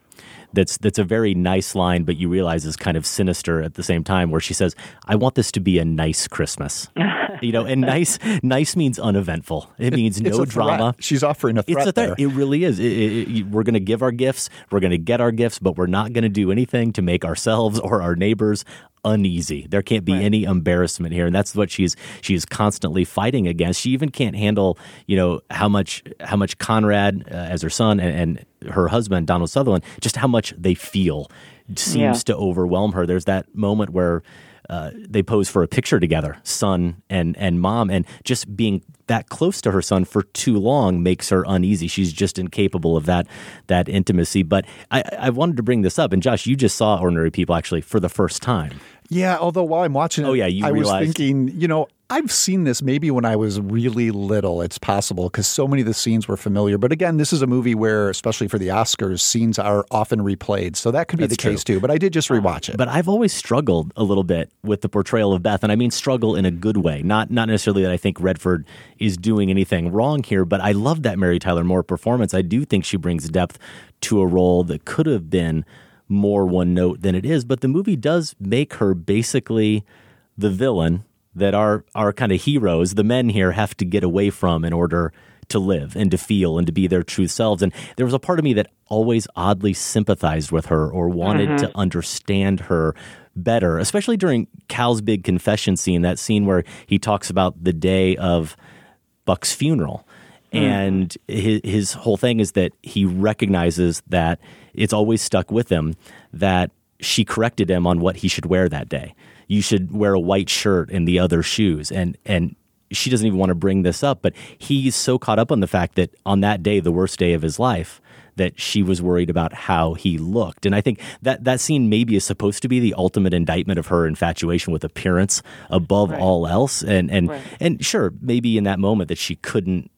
that's that's a very nice line, but you realize is kind of sinister at the same time, where she says, "I want this to be a nice Christmas." You know, and nice nice means uneventful. It means It's no threat. drama. She's offering a threat It's a threat. there. It really is. It- it- it- we're going to give our gifts. We're going to get our gifts, but we're not going to do anything to make ourselves or our neighbors uneasy. There can't be any embarrassment here, and that's what she's she's constantly fighting against. She even can't handle, you know, how much how much Conrad uh, as her son and, and her husband Donald Sutherland, just how much they feel seems Yeah. to overwhelm her. There's that moment where uh, they pose for a picture together, son and and mom, and just being that close to her son for too long makes her uneasy. She's just incapable of that that intimacy. But I, I wanted to bring this up, and Josh, you just saw Ordinary People actually for the first time. Yeah, although while I'm watching oh, it, Oh, yeah, you I was thinking, you know, I've seen this maybe when I was really little. It's possible because so many of the scenes were familiar. But again, this is a movie where, especially for the Oscars, scenes are often replayed. So that could be That's the true. case too. But I did just rewatch it. But I've always struggled a little bit with the portrayal of Beth, and I mean struggle in a good way. Not not necessarily that I think Redford is doing anything wrong here, but I love that Mary Tyler Moore performance. I do think she brings depth to a role that could have been more one note than it is. But the movie does make her basically the villain that our our kind of heroes, the men here, have to get away from in order to live and to feel and to be their true selves. And there was a part of me that always oddly sympathized with her or wanted to mm-hmm. understand her better, especially during Cal's big confession scene, that scene where he talks about the day of Buck's funeral. Mm-hmm. And his, his whole thing is that he recognizes that it's always stuck with him that she corrected him on what he should wear that day. You should wear a white shirt and the other shoes. And, and she doesn't even want to bring this up, but he's so caught up on the fact that on that day, the worst day of his life, that she was worried about how he looked. And I think that that scene maybe is supposed to be the ultimate indictment of her infatuation with appearance above all else. And and and sure, maybe in that moment that she couldn't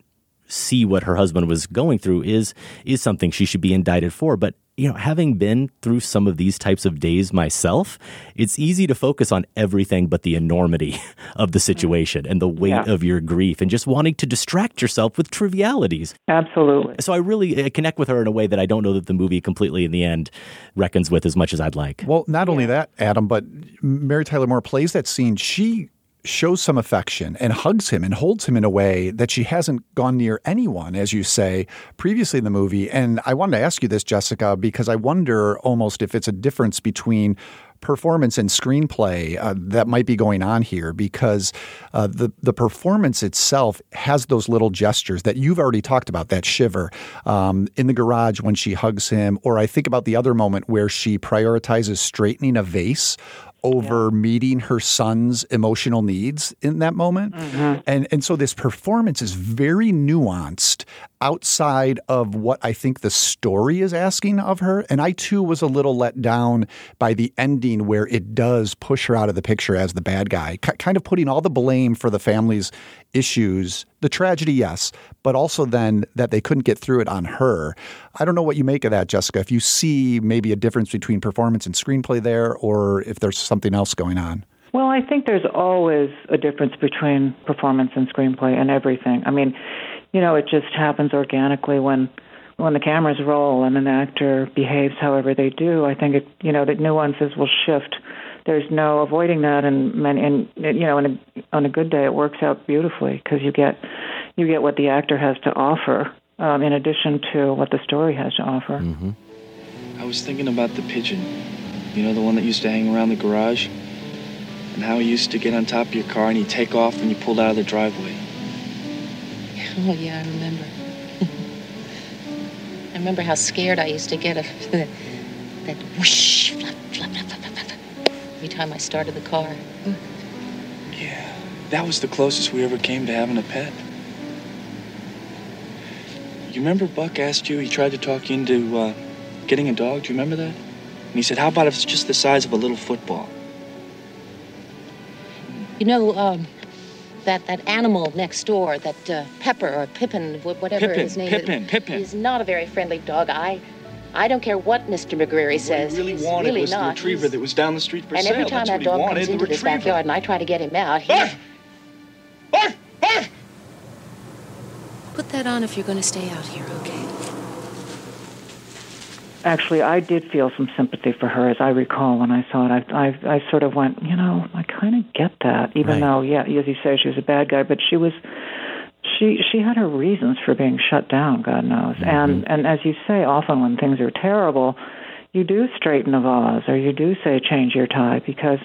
see what her husband was going through is is something she should be indicted for. But you know, having been through some of these types of days myself, it's easy to focus on everything but the enormity of the situation and the weight Yeah. of your grief and just wanting to distract yourself with trivialities. Absolutely. So I really uh, connect with her in a way that I don't know that the movie completely in the end reckons with as much as I'd like. Well, not only that, Adam, but Mary Tyler Moore plays that scene. She shows some affection and hugs him and holds him in a way that she hasn't gone near anyone, as you say, previously in the movie. And I wanted to ask you this, Jessica, because I wonder almost if it's a difference between performance and screenplay uh, that might be going on here because uh, the the performance itself has those little gestures that you've already talked about that shiver um, in the garage when she hugs him or I think about the other moment where she prioritizes straightening a vase over meeting her son's emotional needs in that moment. Mm-hmm. And and so this performance is very nuanced outside of what I think the story is asking of her. And I too was a little let down by the ending where it does push her out of the picture as the bad guy, kind of putting all the blame for the family's issues, the tragedy, yes, but also then that they couldn't get through it on her. I don't know what you make of that, Jessica. If you see maybe a difference between performance and screenplay there, or if there's something else going on. Well, I think there's always a difference between performance and screenplay and everything. I mean, you know, it just happens organically when when the cameras roll and an actor behaves however they do. I think it, you know, the nuances will shift. There's no avoiding that, and many, and you know, on a on a good day, it works out beautifully because you get you get what the actor has to offer um, in addition to what the story has to offer. I was thinking about the pigeon. You know, the one that used to hang around the garage? And how he used to get on top of your car and he'd take off when you pulled out of the driveway. Oh, yeah, I remember. I remember how scared I used to get of that, that whoosh, flap, flap, flap, flap, flap, flap, every time I started the car. Yeah, that was the closest we ever came to having a pet. You remember Buck asked you, he tried to talk you into uh, getting a dog? Do you remember that? And he said, How about if it's just the size of a little football? You know, um, that, that animal next door, that uh, Pepper or Pippin, whatever Pippin, his name Pippin, is, Pippin. is not a very friendly dog. I, I don't care what Mr. McGreary says. What he really He's wanted really was not. the retriever He's- that was down the street for and sale. every time That's that dog wanted, comes into this backyard and I try to get him out, he... Put that on if you're going to stay out here, okay? actually, I did feel some sympathy for her, as I recall when I saw it. I, I, I sort of went, you know, I kind of get that, even Right. though, yeah, as you say, she was a bad guy, but she was, she, she had her reasons for being shut down. God knows, mm-hmm. and and as you say, often when things are terrible, you do straighten a vase or you do say change your tie because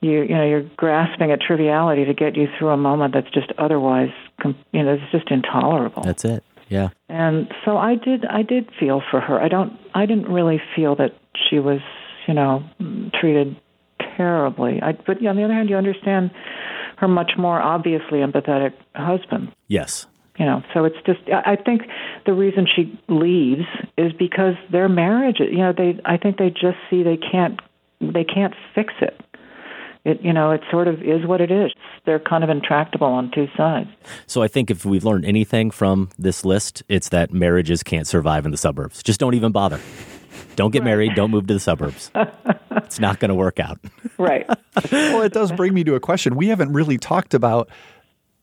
you you know you're grasping at triviality to get you through a moment that's just otherwise you know it's just intolerable. That's it. Yeah. And so I did I did feel for her. I don't I didn't really feel that she was, you know, treated terribly. I but on the other hand you understand her much more obviously empathetic husband. Yes. You know, so it's just I think the reason she leaves is because their marriage you know, they I think they just see they can't they can't fix it. It you know, it sort of is what it is. They're kind of intractable on two sides. So I think if we've learned anything from this list, it's that marriages can't survive in the suburbs. Just don't even bother. Don't get married. Don't move to the suburbs. it's not going to work out. Right. well, it does bring me to a question. We haven't really talked about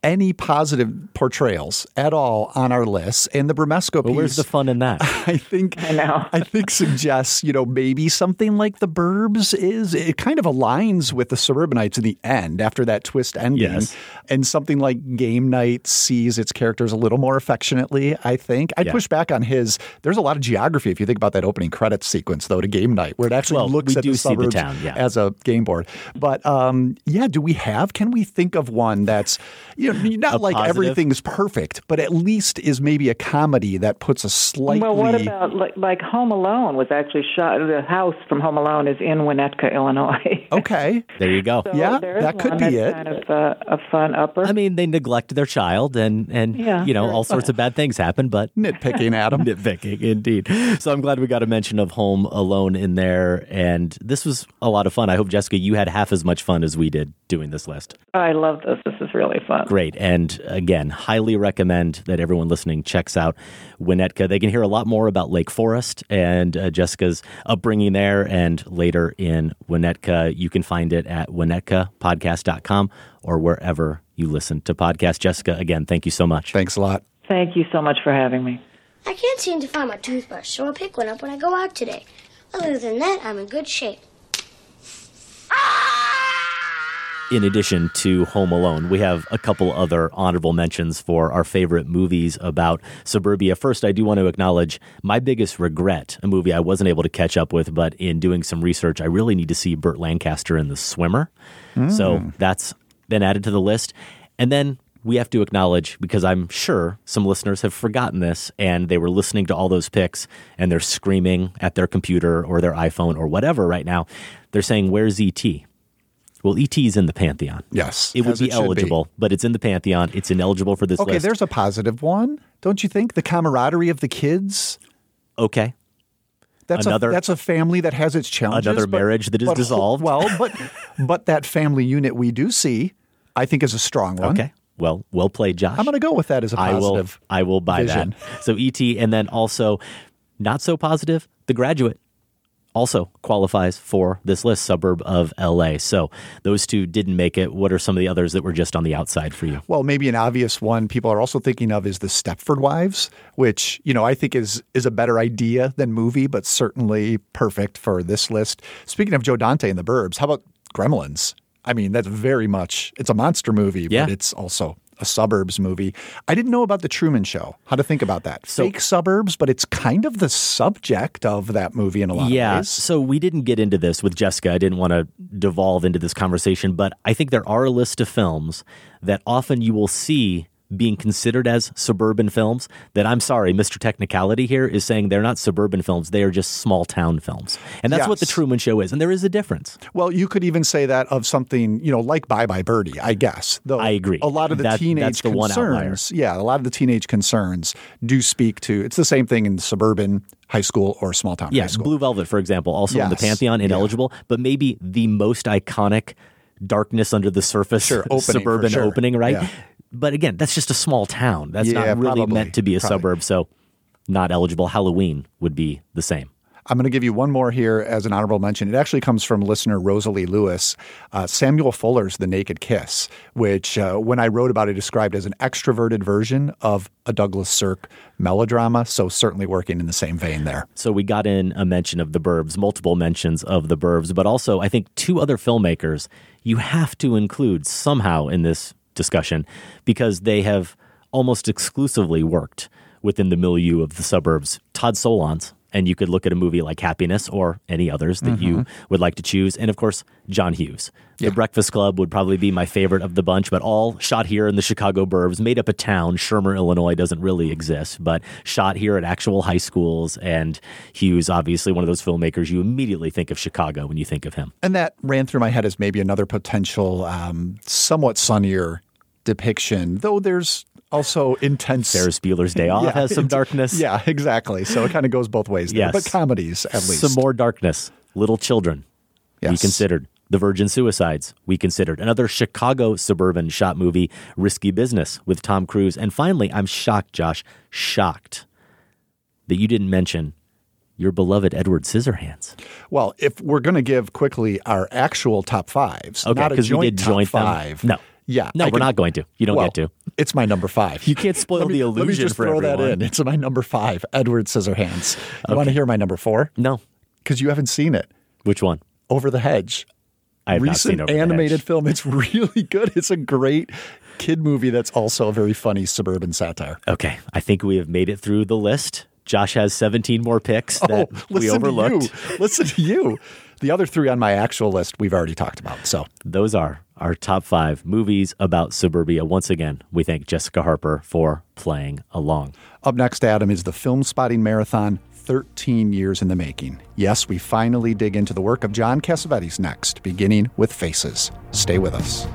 any positive portrayals at all on our list, and the Bramesco piece. where's the fun in that? I think I know. I think suggests you know maybe something like the Burbs is. It kind of aligns with the Suburbanites in the end after that twist ending, Yes. and something like Game Night sees its characters a little more affectionately. I think I'd Yeah. push back on his. There's a lot of geography if you think about that opening credits sequence though to Game Night, where it actually Well, looks at do the see the suburbs town, yeah. as a game board. But um, yeah, do we have? Can we think of one that's you know not like positive? everything's perfect, but at least is maybe a comedy that puts a slightly. Well, what about like, like Home Alone was actually shot? The house from Home Alone is in Winnetka, Illinois. Okay. There you go. So Yeah, that could one be that's it. Kind of uh, a fun upper. I mean, they neglect their child, and and Yeah, you know sure. all sorts of bad things happen. But Nitpicking, Adam. nitpicking, indeed. So I'm glad we got a mention of Home Alone in there, and this was a lot of fun. I hope Jessica, you had half as much fun as we did doing this list. I love this. This is really fun. Great. And again, highly recommend that everyone listening checks out Winnetka. They can hear a lot more about Lake Forest and uh, Jessica's upbringing there and later in Winnetka. You can find it at winnetkapodcast.com or wherever you listen to podcasts. Jessica, again, thank you so much. Thanks a lot. Thank you so much for having me. I can't seem to find my toothbrush, so I'll pick one up when I go out today. Other than that, I'm in good shape. In addition to Home Alone, we have a couple other honorable mentions for our favorite movies about suburbia. First, I do want to acknowledge my biggest regret, a movie I wasn't able to catch up with, but in doing some research, I really need to see Burt Lancaster in The Swimmer. So mm. that's been added to the list. And then we have to acknowledge, because I'm sure some listeners have forgotten this and they were listening to all those picks and they're screaming at their computer or their iPhone or whatever right now. They're saying, Where's ET? Well, ET is in the Pantheon. Yes, It would be it should be. eligible, but it's in the Pantheon. It's ineligible for this list. Okay, list. there's a positive one, don't you think? The camaraderie of the kids. okay. That's Another- a that's a family that has its challenges. Another but- marriage that is but dissolved. Well, but but that family unit we do see, I think, is a strong one. Okay. Well, well played, Josh. I'm going to go with that as a I will. positive. I will buy vision. that. So ET, and then also not so positive. The Graduate also qualifies for this list, suburb of LA. So those two didn't make it. What are some of the others that were just on the outside for you? Well, maybe an obvious one people are also thinking of is the Stepford Wives, which you know I think is is a better idea than movie, but certainly perfect for this list. Speaking of Joe Dante and the Burbs, how about Gremlins? I mean, that's very much it's a monster movie, Yeah. but it's also a suburbs movie. I didn't know about the Truman Show. How to think about that? So- Fake suburbs, but it's kind of the subject of that movie in a lot yeah. of ways. So we didn't get into this with Jessica. I didn't want to devolve into this conversation, but I think there are a list of films that often you will see being considered as suburban films that I'm sorry, Mr. Technicality here is saying they're not suburban films, they are just small town films. And that's what the Truman Show is. And there is a difference. Well, you could even say that of something, you know, like Bye Bye Birdie, I guess. Though I agree. A lot of the That- teenage that's the one concerns, yeah, a lot of the teenage concerns do speak to. It's the same thing in suburban high school or small town high Yes, school. Blue Velvet, for example, also in the Yes. Pantheon, Yeah. ineligible, but maybe the most iconic darkness under the surface Sure, opening, suburban sure. opening, right? Yeah. But again, that's just a small town. That's Yeah, not really probably, meant to be a probably. suburb, so not eligible. Halloween would be the same. I'm going to give you one more here as an honorable mention. It actually comes from listener Rosalie Lewis. Uh, Samuel Fuller's The Naked Kiss, which uh, when I wrote about it, described as an extroverted version of a Douglas Sirk melodrama. So certainly working in the same vein there. So we got in a mention of the Burbs, multiple mentions of the Burbs, but also I think two other filmmakers you have to include somehow in this discussion because they have almost exclusively worked within the milieu of the suburbs. Todd Solondz, and you could look at a movie like Happiness or any others that you Mm-hmm. would like to choose. And of course, John Hughes. The Breakfast Club would probably be my favorite of the bunch, but all shot here in the Chicago burbs, made up a town. Shermer, Illinois doesn't really exist, but shot here at actual high schools. And Hughes, obviously, one of those filmmakers you immediately think of Chicago when you think of him. And that ran through my head as maybe another potential, um, somewhat sunnier depiction, though there's also intense. Ferris Bueller's Day Off has some darkness. Yeah, exactly. So it kind of goes both ways there. Yes. But comedies, at least. Some more darkness. Little Children. We considered. The Virgin Suicides. We considered. Another Chicago suburban shot movie, Risky Business, with Tom Cruise. And finally, I'm shocked, Josh, shocked that you didn't mention your beloved Edward Scissorhands. Well, if we're going to give quickly our actual top fives, Okay, not a 'cause we joint did top joint them. five. No. Yeah. No, I we're not going to. You don't well, get to. It's my number five. You can't spoil me- the Let me illusion just throw that in. It's my number five, Edward Scissorhands. You want to hear my number four? No. Because you haven't seen it. Which one? Over the Hedge. I have not Recent seen Over animated film. It's really good. It's a great kid movie that's also a very funny suburban satire. Okay, I think we have made it through the list. Josh has 17 more picks oh, that oh, we overlooked. to. Listen to you. The other three on my actual list we've already talked about. So Those are our top five movies about suburbia. Once again, we thank Jessica Harper for playing along. Up next, Adam, is the Filmspotting Marathon 13 years in the making. Yes, we finally dig into the work of John Cassavetes next, beginning with Faces. Stay with us.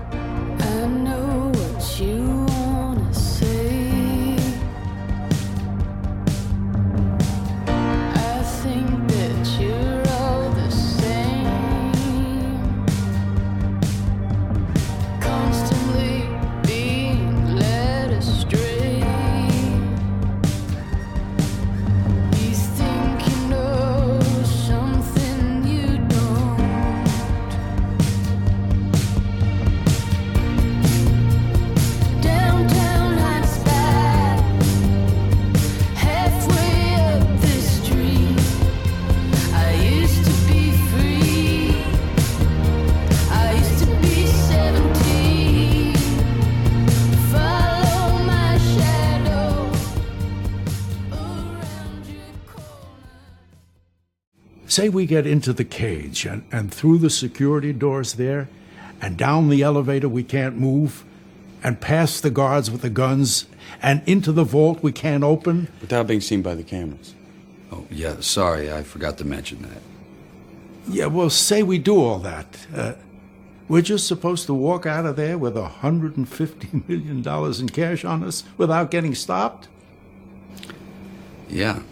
Say we get into the cage and, and through the security doors there, and down the elevator we can't move, and past the guards with the guns, and into the vault we can't open. Without being seen by the cameras. Oh, yeah, sorry, I forgot to mention that. Yeah, well, say we do all that. Uh, we're just supposed to walk out of there with a $150 million in cash on us without getting stopped? Yeah.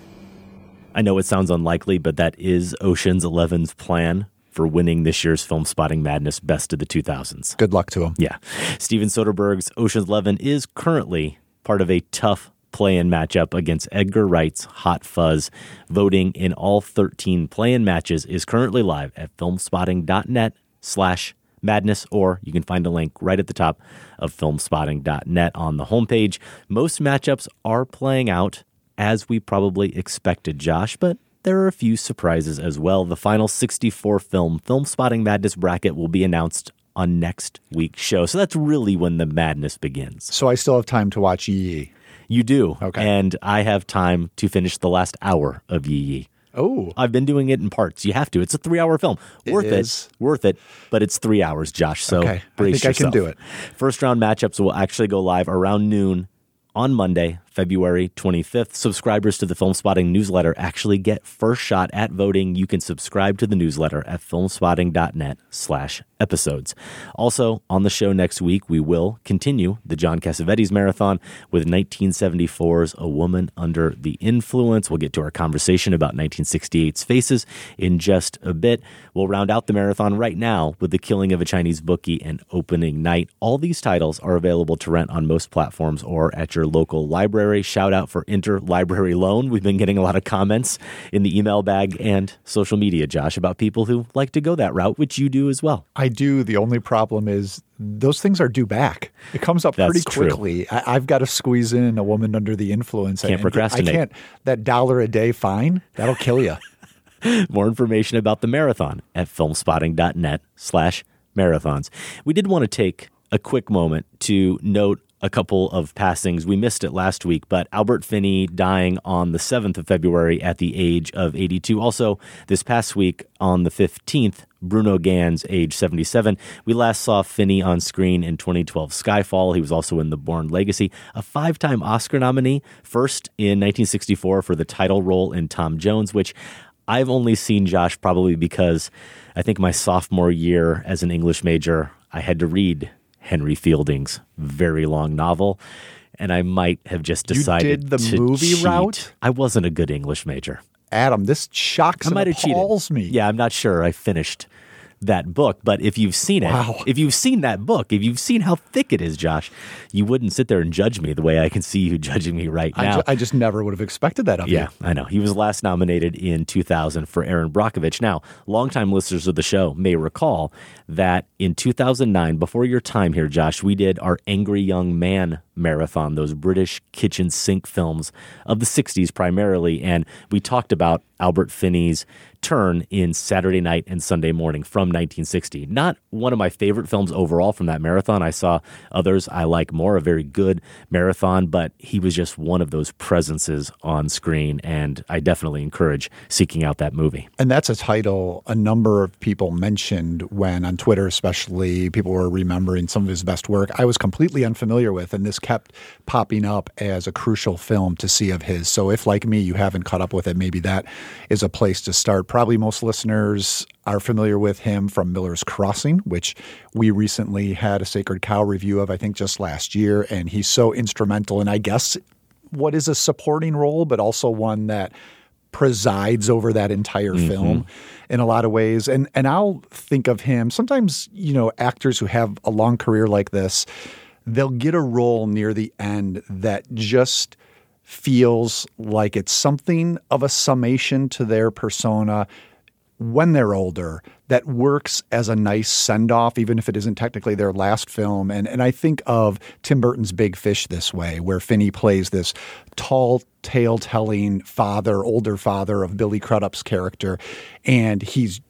I know it sounds unlikely, but that is Ocean's Eleven's plan for winning this year's Filmspotting Madness Best of the 2000s. Good luck to him. Yeah. Steven Soderbergh's Ocean's Eleven is currently part of a tough play-in matchup against Edgar Wright's Hot Fuzz. Voting in all 13 play-in matches is currently live at filmspotting.net slash madness, or you can find a link right at the top of filmspotting.net on the homepage. Most matchups are playing out as we probably expected, Josh, but there are a few surprises as well. The final 64 film Filmspotting Madness bracket will be announced on next week's show. So that's really when the madness begins. So I still have time to watch Yi Yi. You do. Okay. And I have time to finish the last hour of Yi Yi. Oh. I've been doing it in parts. You have to. It's a three hour film. It worth is. it. Worth it. But it's three hours, Josh. So Okay. I think I can do it. First round matchups will actually go live around noon on Monday, February 25th. Subscribers to the Filmspotting newsletter actually get first shot at voting. You can subscribe to the newsletter at filmspotting.net slash episodes. Also, on the show next week, we will continue the John Cassavetes Marathon with 1974's A Woman Under the Influence. We'll get to our conversation about 1968's Faces in just a bit. We'll round out the marathon right now with The Killing of a Chinese Bookie and Opening Night. All these titles are available to rent on most platforms or at your local library. Interlibrary. Shout out for Interlibrary Loan. We've been getting a lot of comments in the email bag and social media, Josh, about people who like to go that route, which you do as well. I do. The only problem is those things are due back. It comes up That's pretty quickly. I, I've got to squeeze in a woman under the influence. Can't and procrastinate. I can't. That dollar a day fine that'll kill you. More information about the marathon at filmspotting.net slash marathons. We did want to take a quick moment to note a couple of passings. We missed it last week, but Albert Finney dying on the 7th of February at the age of 82. Also, this past week on the 15th, Bruno Ganz, age 77. We last saw Finney on screen in 2012 Skyfall. He was also in The Bourne Legacy, a five time Oscar nominee, first in 1964 for the title role in Tom Jones, which I've only seen Josh probably because I think my sophomore year as an English major, I had to read Henry Fielding's very long novel. And I might have just You decided did the to movie cheat. route? I wasn't a good English major. Adam, this shocks I and might have cheated. appalls me. Yeah, I'm not sure I finished that book, but if you've seen it, Wow. if you've seen that book, if you've seen how thick it is, Josh, you wouldn't sit there and judge me the way I can see you judging me right I, now. ju- I just never would have expected that of Yeah, you. Yeah, I know. He was last nominated in 2000 for Erin Brockovich. Now, longtime listeners of the show may recall that in 2009, before your time here, Josh, we did our Angry Young Man marathon, those British kitchen sink films of the 60s primarily. And we talked about Albert Finney's turn in Saturday Night and Sunday Morning from 1960. Not one of my favorite films overall from that marathon. I saw others I like more, a very good marathon, but he was just one of those presences on screen. And I definitely encourage seeking out that movie. And that's a title a number of people mentioned when on Twitter, especially people were remembering some of his best work. I was completely unfamiliar with, and this kept popping up as a crucial film to see of his. So if, like me, you haven't caught up with it, maybe that is a place to start. Probably most listeners are familiar with him from Miller's Crossing, which we recently had a Sacred Cow review of, I think just last year. And he's so instrumental, and I guess what is a supporting role, but also one that presides over that entire Mhm. film in a lot of ways. And and I'll think of him sometimes, you know, actors who have a long career like this, they'll get a role near the end that just feels like it's something of a summation to their persona when they're older that works as a nice send off, even if it isn't technically their last film. And and I think of Tim Burton's Big Fish this way, where Finney plays this tall tale telling father, older father of Billy Crudup's character, and he's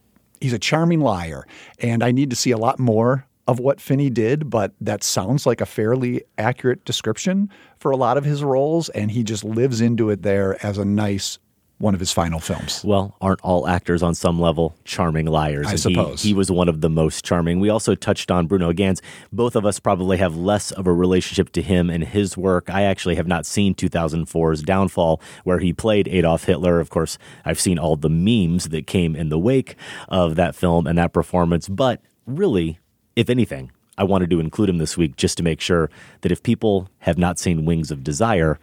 he's a charming liar. And I need to see a lot more of what Finney did, but that sounds like a fairly accurate description for a lot of his roles, and he just lives into it there as a nice one of his final films. Well, aren't all actors on some level charming liars? I And he- suppose. He, was one of the most charming. We also touched on Bruno Ganz. Both of us probably have less of a relationship to him and his work. I actually have not seen 2004's Downfall, where he played Adolf Hitler. Of course, I've seen all the memes that came in the wake of that film and that performance. But really, if anything, I wanted to include him this week just to make sure that if people have not seen Wings of Desire,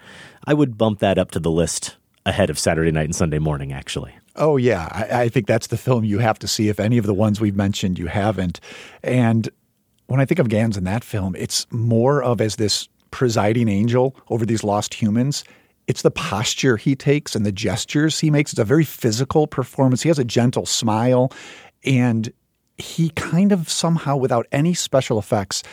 I would bump that up to the list ahead of Saturday night and Sunday morning, actually. Oh yeah, I, I think that's the film you have to see. If any of the ones we've mentioned you haven't, and when I think of Ganz in that film, it's more of as this presiding angel over these lost humans. It's the posture he takes and the gestures he makes. It's a very physical performance. He has a gentle smile, and he kind of somehow, without any special effects,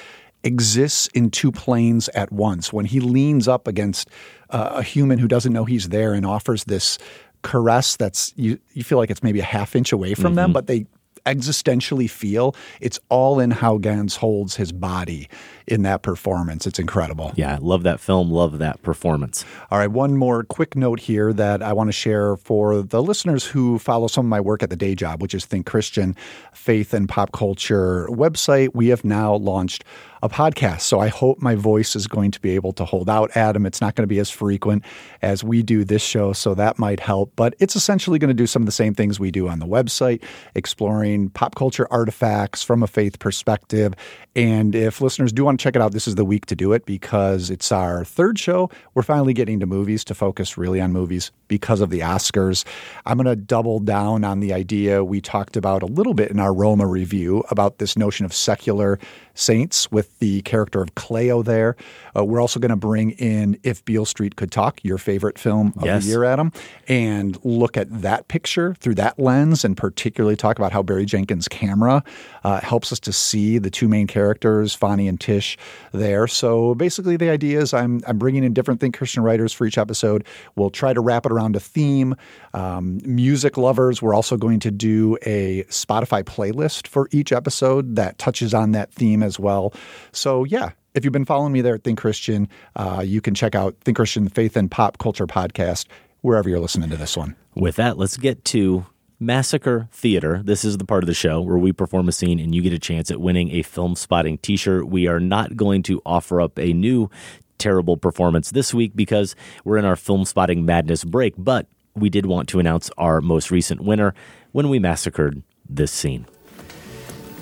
exists in two planes at once. When he leans up against uh, a human who doesn't know he's there and offers this caress that's you, you feel like it's maybe a half inch away from them, Mhm. but they existentially feel it's all in how Ganz holds his body in that performance. It's incredible. Yeah, love that film, love that performance. All right, one more quick note here that I want to share for the listeners who follow some of my work at the day job, which is Think Christian, Faith and Pop Culture website. We have now launched a podcast. So I hope my voice is going to be able to hold out, Adam. It's not going to be as frequent as we do this show, so that might help. But it's essentially going to do some of the same things we do on the website, exploring pop culture artifacts from a faith perspective. And if listeners do want check it out, this is the week to do it because it's our third show. We're finally getting to movies to focus really on movies because of the Oscars. I'm going to double down on the idea we talked about a little bit in our Roma review about this notion of secular Saints with the character of Cleo there. Uh, we're also going to bring in If Beale Street Could Talk, your favorite film of Yes. the year, Adam, and look at that picture through that lens and particularly talk about how Barry Jenkins' camera uh, helps us to see the two main characters, Fonnie and Tish, there. So basically, the idea is I'm, I'm bringing in different Think Christian writers for each episode. We'll try to wrap it around a theme. Um, music lovers, we're also going to do a Spotify playlist for each episode that touches on that theme as well. So, yeah, if you've been following me there at Think Christian, uh, you can check out Think Christian Faith and Pop Culture Podcast wherever you're listening to this one. With that, let's get to Massacre Theater. This is the part of the show where we perform a scene and you get a chance at winning a filmspotting t shirt. We are not going to offer up a new terrible performance this week because we're in our filmspotting madness break, but we did want to announce our most recent winner when we massacred this scene.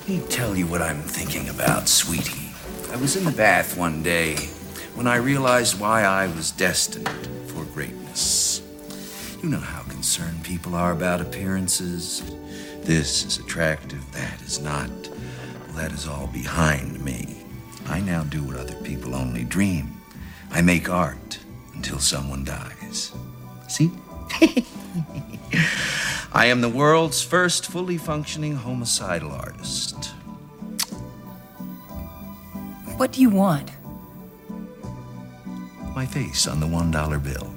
Let me tell you what I'm thinking about, sweetie. I was in the bath one day when I realized why I was destined for greatness. You know how concerned people are about appearances. This is attractive, that is not. Well, that is all behind me. I now do what other people only dream. I make art until someone dies. See? I am the world's first fully functioning homicidal artist. What do you want? My face on the $1 bill.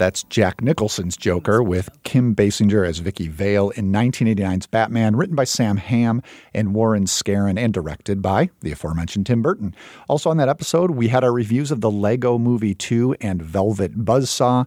That's Jack Nicholson's Joker with Kim Basinger as Vicky Vale in 1989's Batman, written by Sam Hamm and Warren Skaaren, and directed by the aforementioned Tim Burton. Also on that episode, we had our reviews of the Lego Movie 2 and Velvet Buzzsaw.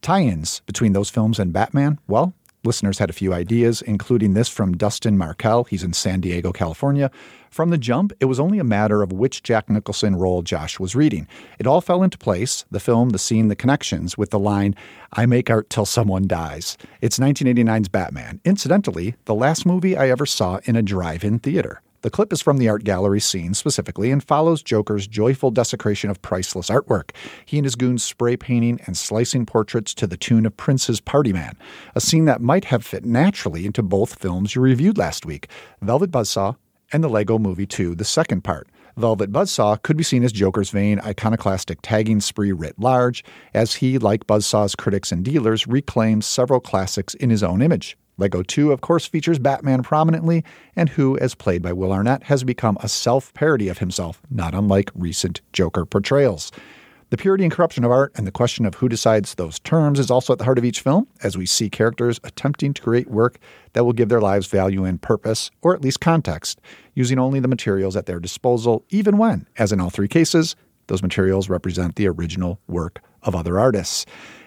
Tie ins between those films and Batman? Well, listeners had a few ideas, including this from Dustin Markel. He's in San Diego, California. From the jump, it was only a matter of which Jack Nicholson role Josh was reading. It all fell into place the film, the scene, the connections with the line, I make art till someone dies. It's 1989's Batman. Incidentally, the last movie I ever saw in a drive in theater. The clip is from the art gallery scene specifically and follows Joker's joyful desecration of priceless artwork. He and his goons spray painting and slicing portraits to the tune of Prince's Party Man, a scene that might have fit naturally into both films you reviewed last week Velvet Buzzsaw and the Lego Movie 2, the second part. Velvet Buzzsaw could be seen as Joker's vain, iconoclastic tagging spree writ large, as he, like Buzzsaw's critics and dealers, reclaims several classics in his own image. Lego 2, of course, features Batman prominently, and who, as played by Will Arnett, has become a self parody of himself, not unlike recent Joker portrayals. The purity and corruption of art and the question of who decides those terms is also at the heart of each film, as we see characters attempting to create work that will give their lives value and purpose, or at least context, using only the materials at their disposal, even when, as in all three cases, those materials represent the original work of other artists.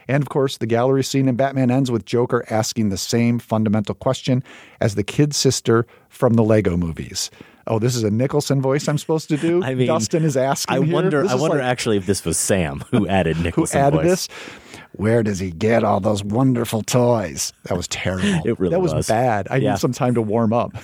And of course, the gallery scene in Batman ends with Joker asking the same fundamental question as the kid sister from the Lego movies. Oh, this is a Nicholson voice I'm supposed to do. I mean, Dustin is asking. I wonder. I wonder like- actually if this was Sam who added Nicholson. who added voice. this. Where does he get all those wonderful toys? That was terrible. It really that was, was. bad. I Yeah. need some time to warm up.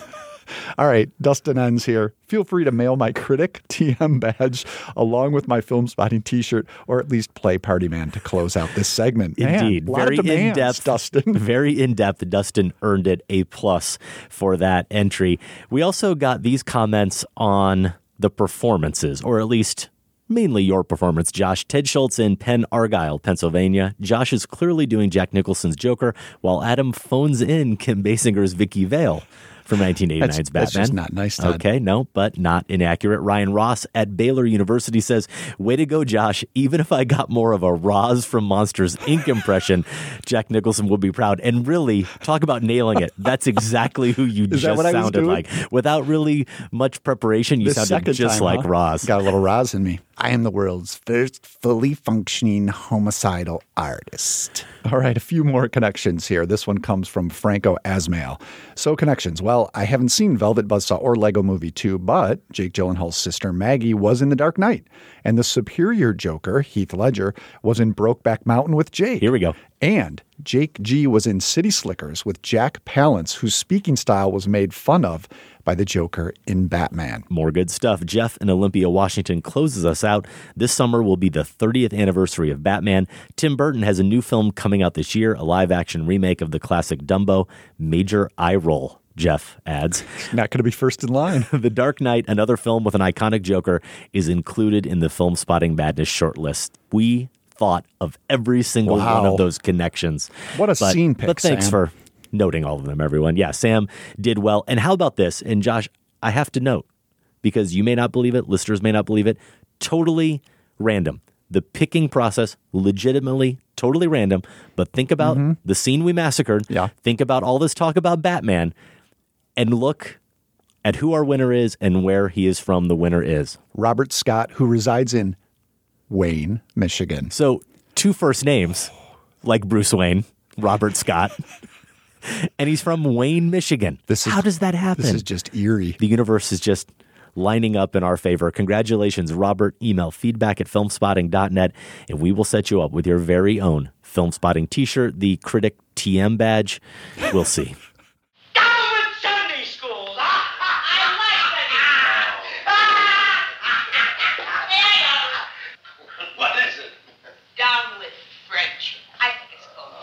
All right, Dustin ends here. Feel free to mail my critic TM badge along with my filmspotting T-shirt, or at least play Party Man to close out this segment. Indeed, lot very in depth, Dustin. Very in depth. Dustin earned it a plus for that entry. We also got these comments on the performances, or at least mainly your performance, Josh. Ted Schultz in Pen Argyl, Pennsylvania. Josh is clearly doing Jack Nicholson's Joker, while Adam phones in Kim Basinger's Vicky Vale. From 1989's That's- Batman. that's just not nice, Todd. Okay, no, but not inaccurate. Ryan Ross at Baylor University says, Way to go, Josh. Even if I got more of a Roz from Monsters Inc. impression, Jack Nicholson would be proud. And really, talk about nailing it. That's exactly who you just what I was sounded like. Without really much preparation, you The sounded just time, like huh? Roz. Got a little Roz in me. I am the world's first fully functioning homicidal artist. All right, a few more connections here. This one comes from Franco Asmail. So, connections. Well, I haven't seen Velvet Buzzsaw or Lego Movie 2, but Jake Gyllenhaal's sister Maggie was in The Dark Knight. And the superior Joker, Heath Ledger, was in Brokeback Mountain with Jake. Here we go. And Jake G was in City Slickers with Jack Palance, whose speaking style was made fun of by the Joker in Batman. More good stuff. Jeff in Olympia, Washington closes us out. This summer will be the 30th anniversary of Batman. Tim Burton has a new film coming out this year, a live action remake of the classic Dumbo, Major Eye Roll. Jeff adds. Not going to be first in line. the Dark Knight, another film with an iconic Joker, is included in the Filmspotting Madness shortlist. We thought of every single Wow. one of those connections. What a But- scene pick, But thanks Sam. for noting all of them, everyone. Yeah, Sam did well. And how about this? And Josh, I have to note, because you may not believe it, listeners may not believe it, totally random. The picking process, legitimately, totally random. But think about Mm-hmm. the scene we massacred. Yeah. Think about all this talk about Batman and look at who our winner is and where he is from. The winner is Robert Scott, who resides in Wayne, Michigan. So, two first names, like Bruce Wayne, Robert Scott, and he's from Wayne, Michigan. This is- How does that happen? This is just eerie. The universe is just lining up in our favor. Congratulations, Robert. Email feedback at filmspotting.net, and we will set you up with your very own Filmspotting t shirt, the Critic TM badge. We'll see. Sunday schools. I like What is it? Down with French. I think it's called.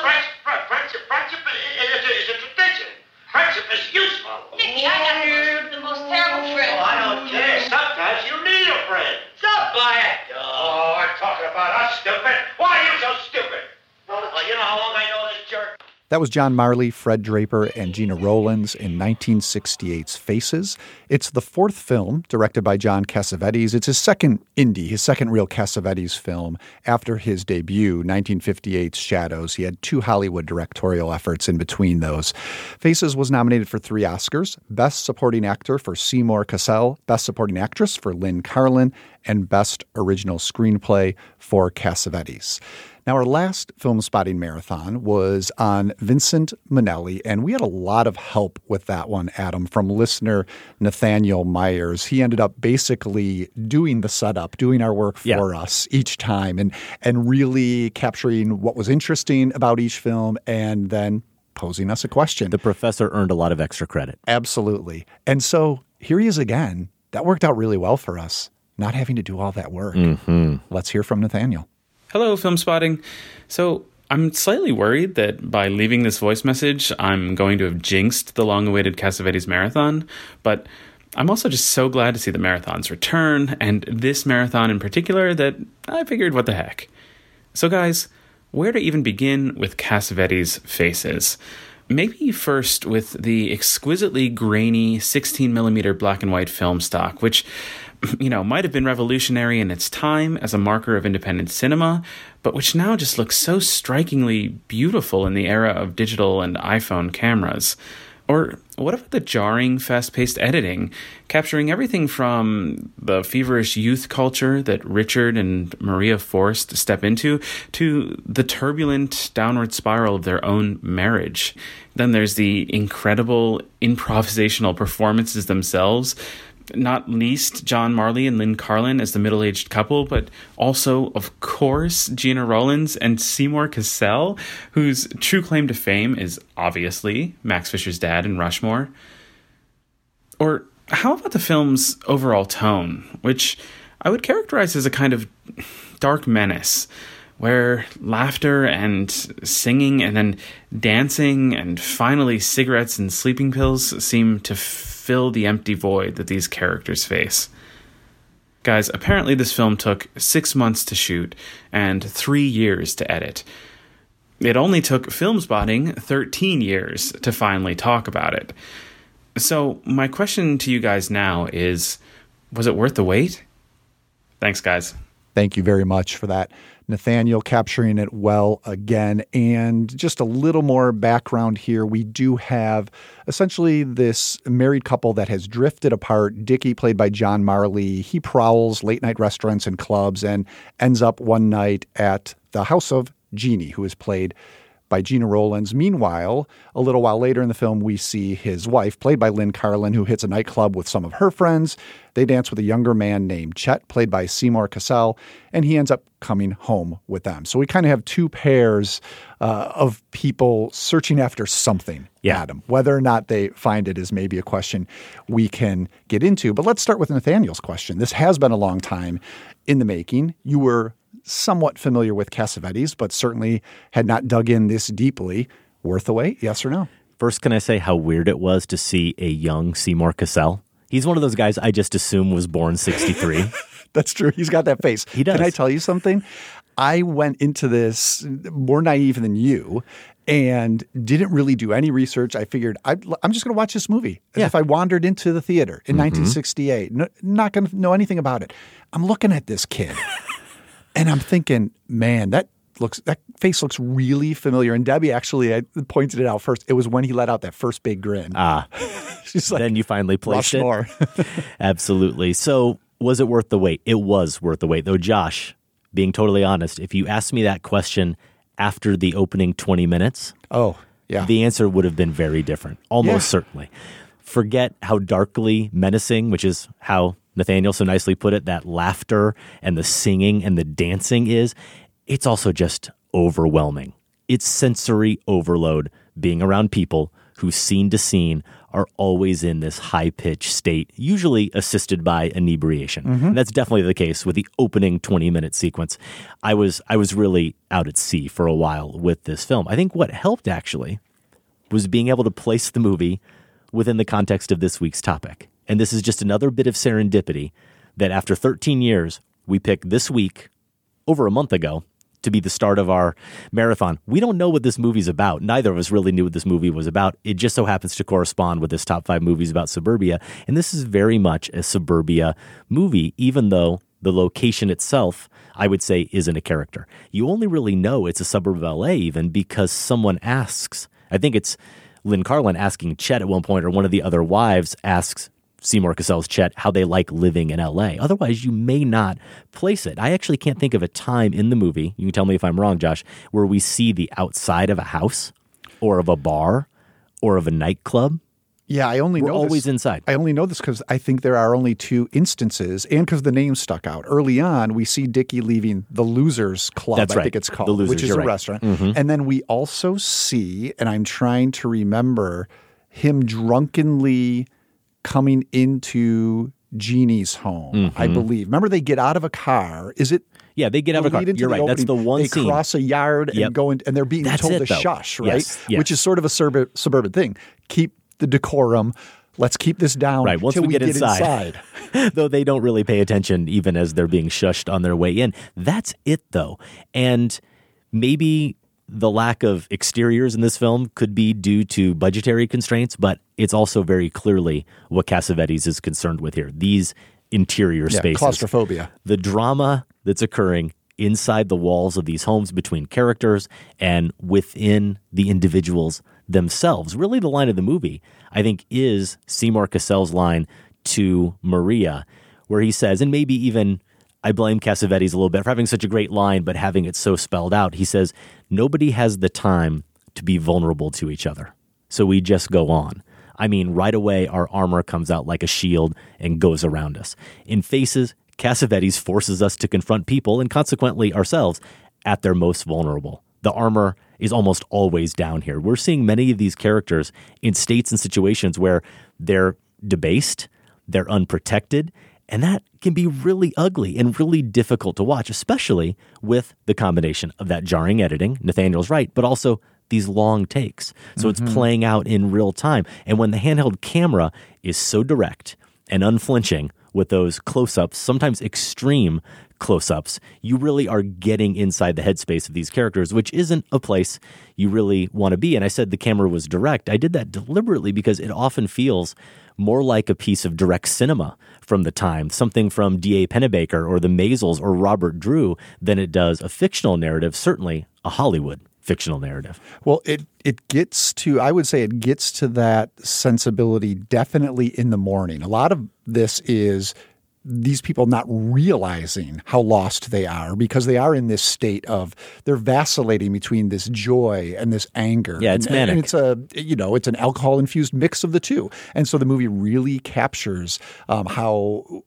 Friendship, friendship, friendship is, is a tradition. Friendship is useful. Nicky, I got the, the most terrible friend. Oh, I don't care. Sometimes you need a friend. Stop by it. Oh, we're talking about us, stupid. Why are you so stupid? Well, you know how long I know this jerk? That was John Marley, Fred Draper, and Gena Rowlands in 1968's Faces. It's the fourth film directed by John Cassavetes. It's his second indie, his second real Cassavetes film after his debut, 1958's Shadows. He had two Hollywood directorial efforts in between those. Faces was nominated for three Oscars Best Supporting Actor for Seymour Cassel, Best Supporting Actress for Lynn Carlin, and Best Original Screenplay for Cassavetes. Now, our last filmspotting marathon was on Vincent Minnelli, and we had a lot of help with that one, Adam, from listener Nathaniel Myers. He ended up basically doing the setup, doing our work for us each time, and and really capturing what was interesting about each film, and then posing us a question. The professor earned a lot of extra credit. Absolutely. And so here he is again. That worked out really well for us, not having to do all that work. Mm-hmm. Let's hear from Nathaniel. Hello, Filmspotting. So, I'm slightly worried that by leaving this voice message, I'm going to have jinxed the long awaited Cassavetes marathon, but I'm also just so glad to see the marathon's return, and this marathon in particular, that I figured what the heck. So, guys, where to even begin with Cassavetes' faces? Maybe first with the exquisitely grainy 16mm black and white film stock, which, you know, might have been revolutionary in its time as a marker of independent cinema, but which now just looks so strikingly beautiful in the era of digital and iPhone cameras. Or what about the jarring, fast paced editing, capturing everything from the feverish youth culture that Richard and Maria forced step into to the turbulent downward spiral of their own marriage? Then there's the incredible improvisational performances themselves. Not least John Marley and Lynn Carlin as the middle aged couple, but also, of course, Gena Rowlands and Seymour Cassel, whose true claim to fame is obviously Max Fisher's dad in Rushmore. Or how about the film's overall tone, which I would characterize as a kind of dark menace, where laughter and singing and then dancing and finally cigarettes and sleeping pills seem to fill the empty void that these characters face. Guys, apparently this film took six months to shoot and three years to edit. It only took filmspotting 13 years to finally talk about it. So, my question to you guys now is was it worth the wait? Thanks, guys. Thank you very much for that. Nathaniel capturing it well again. And just a little more background here. We do have essentially this married couple that has drifted apart. Dickie, played by John Marley, he prowls late night restaurants and clubs and ends up one night at the house of Jeannie, who is played by Gena Rowlands. Meanwhile, a little while later in the film, we see his wife, played by Lynn Carlin, who hits a nightclub with some of her friends. They dance with a younger man named Chet, played by Seymour Cassel, and he ends up coming home with them. So we kind of have two pairs uh, of people searching after something, Yeah. Adam. Whether or not they find it is maybe a question we can get into. But let's start with Nathaniel's question. This has been a long time in the making. You were somewhat familiar with Cassavetes, but certainly had not dug in this deeply. Worth the wait? Yes or no? First, can I say how weird it was to see a young Seymour Cassel? He's one of those guys I just assume was born 63. That's true. He's got that face. He does. Can I tell you something? I went into this more naive than you and didn't really do any research. I figured I, am just going to watch this movie as Yeah. if I wandered into the theater in Mhm. 1968. No, not going to know anything about it. I'm looking at this kid and I'm thinking, man, that looks that face looks really familiar. And Debbie actually I pointed it out first. It was when he let out that first big grin. Ah, She's like, then you finally placed it. Rushmore. Absolutely. So, was it worth the wait? It was worth the wait, though. Josh, being totally honest, if you asked me that question after the opening 20 minutes, oh, yeah. the answer would have been very different, almost Yeah. certainly. Forget how darkly menacing, which is how Nathaniel so nicely put it, that laughter and the singing and the dancing is. It's also just overwhelming. It's sensory overload being around people who, scene to scene, are always in this high pitched state, usually assisted by inebriation. Mhm. And that's definitely the case with the opening 20 minute sequence. I was I was really out at sea for a while with this film. I think what helped actually was being able to place the movie within the context of this week's topic. And this is just another bit of serendipity that after 13 years, we pick this week over a month ago to be the start of our marathon. We don't know what this movie's about. Neither of us really knew what this movie was about. It just so happens to correspond with this top five movies about suburbia. And this is very much a suburbia movie, even though the location itself, I would say, isn't a character. You only really know it's a suburb of LA, even because someone asks. I think it's Lynn Carlin asking Chet at one point, or one of the other wives asks Seymour Cassel's Chet how they like living in LA. Otherwise, you may not place it. I actually can't think of a time in the movie, you can tell me if I'm wrong, Josh, where we see the outside of a house or of a bar or of a nightclub. Yeah, I only We're know always this, inside. I only know this because I think there are only two instances, and because the name stuck out early on. We see Dickie leaving the Losers Club. That's I right. think it's The called, Losers, which is a right. restaurant. Mhm. And then we also see, and I'm trying to remember him drunkenly coming into Jeannie's home. I Mhm. believe. Remember, they get out of a car. Is it? Yeah, they get out of a car. You're the right. That's the one They scene. cross a yard Yep. and go in, and they're being That's told it, to though. shush, right? Yes, yes. Which is sort of a suburban, suburban thing. Keep the decorum. Let's keep this down Right. Once we, get, inside, though they don't really pay attention even as they're being shushed on their way in. That's it though. And maybe the lack of exteriors in this film could be due to budgetary constraints, but it's also very clearly what Cassavetes is concerned with here. These interior Yeah, spaces. claustrophobia. The drama that's occurring inside the walls of these homes between characters and within the individuals themselves. Really, the line of the movie, I think, is Seymour Cassel's line to Maria, where he says, and maybe even I blame Cassavetes a little bit for having such a great line, but having it so spelled out. He says, Nobody has the time to be vulnerable to each other. So we just go on. I mean, right away, our armor comes out like a shield and goes around us. In Faces, Cassavetes forces us to confront people and consequently ourselves at their most vulnerable. The armor is almost always down here. We're seeing many of these characters in states and situations where they're debased, they're unprotected, and that can be really ugly and really difficult to watch, especially with the combination of that jarring editing. Nathaniel's right, but also these long takes. So Mhm. it's playing out in real time. And when the handheld camera is so direct and unflinching with those close ups, sometimes extreme close ups, you really are getting inside the headspace of these characters, which isn't a place you really want to be. And I said the camera was direct. I did that deliberately because it often feels more like a piece of direct cinema from the time, something from D.A. Pennebaker or the Maysles or Robert Drew, than it does a fictional narrative, certainly a Hollywood fictional narrative. Well, it it gets to I would say it gets to that sensibility definitely in the morning. A lot of this is these people not realizing how lost they are because they are in this state of they're vacillating between this joy and this anger. Yeah, it's and, and manic. it's a you know it's an alcohol infused mix of the two, and so the movie really captures um, how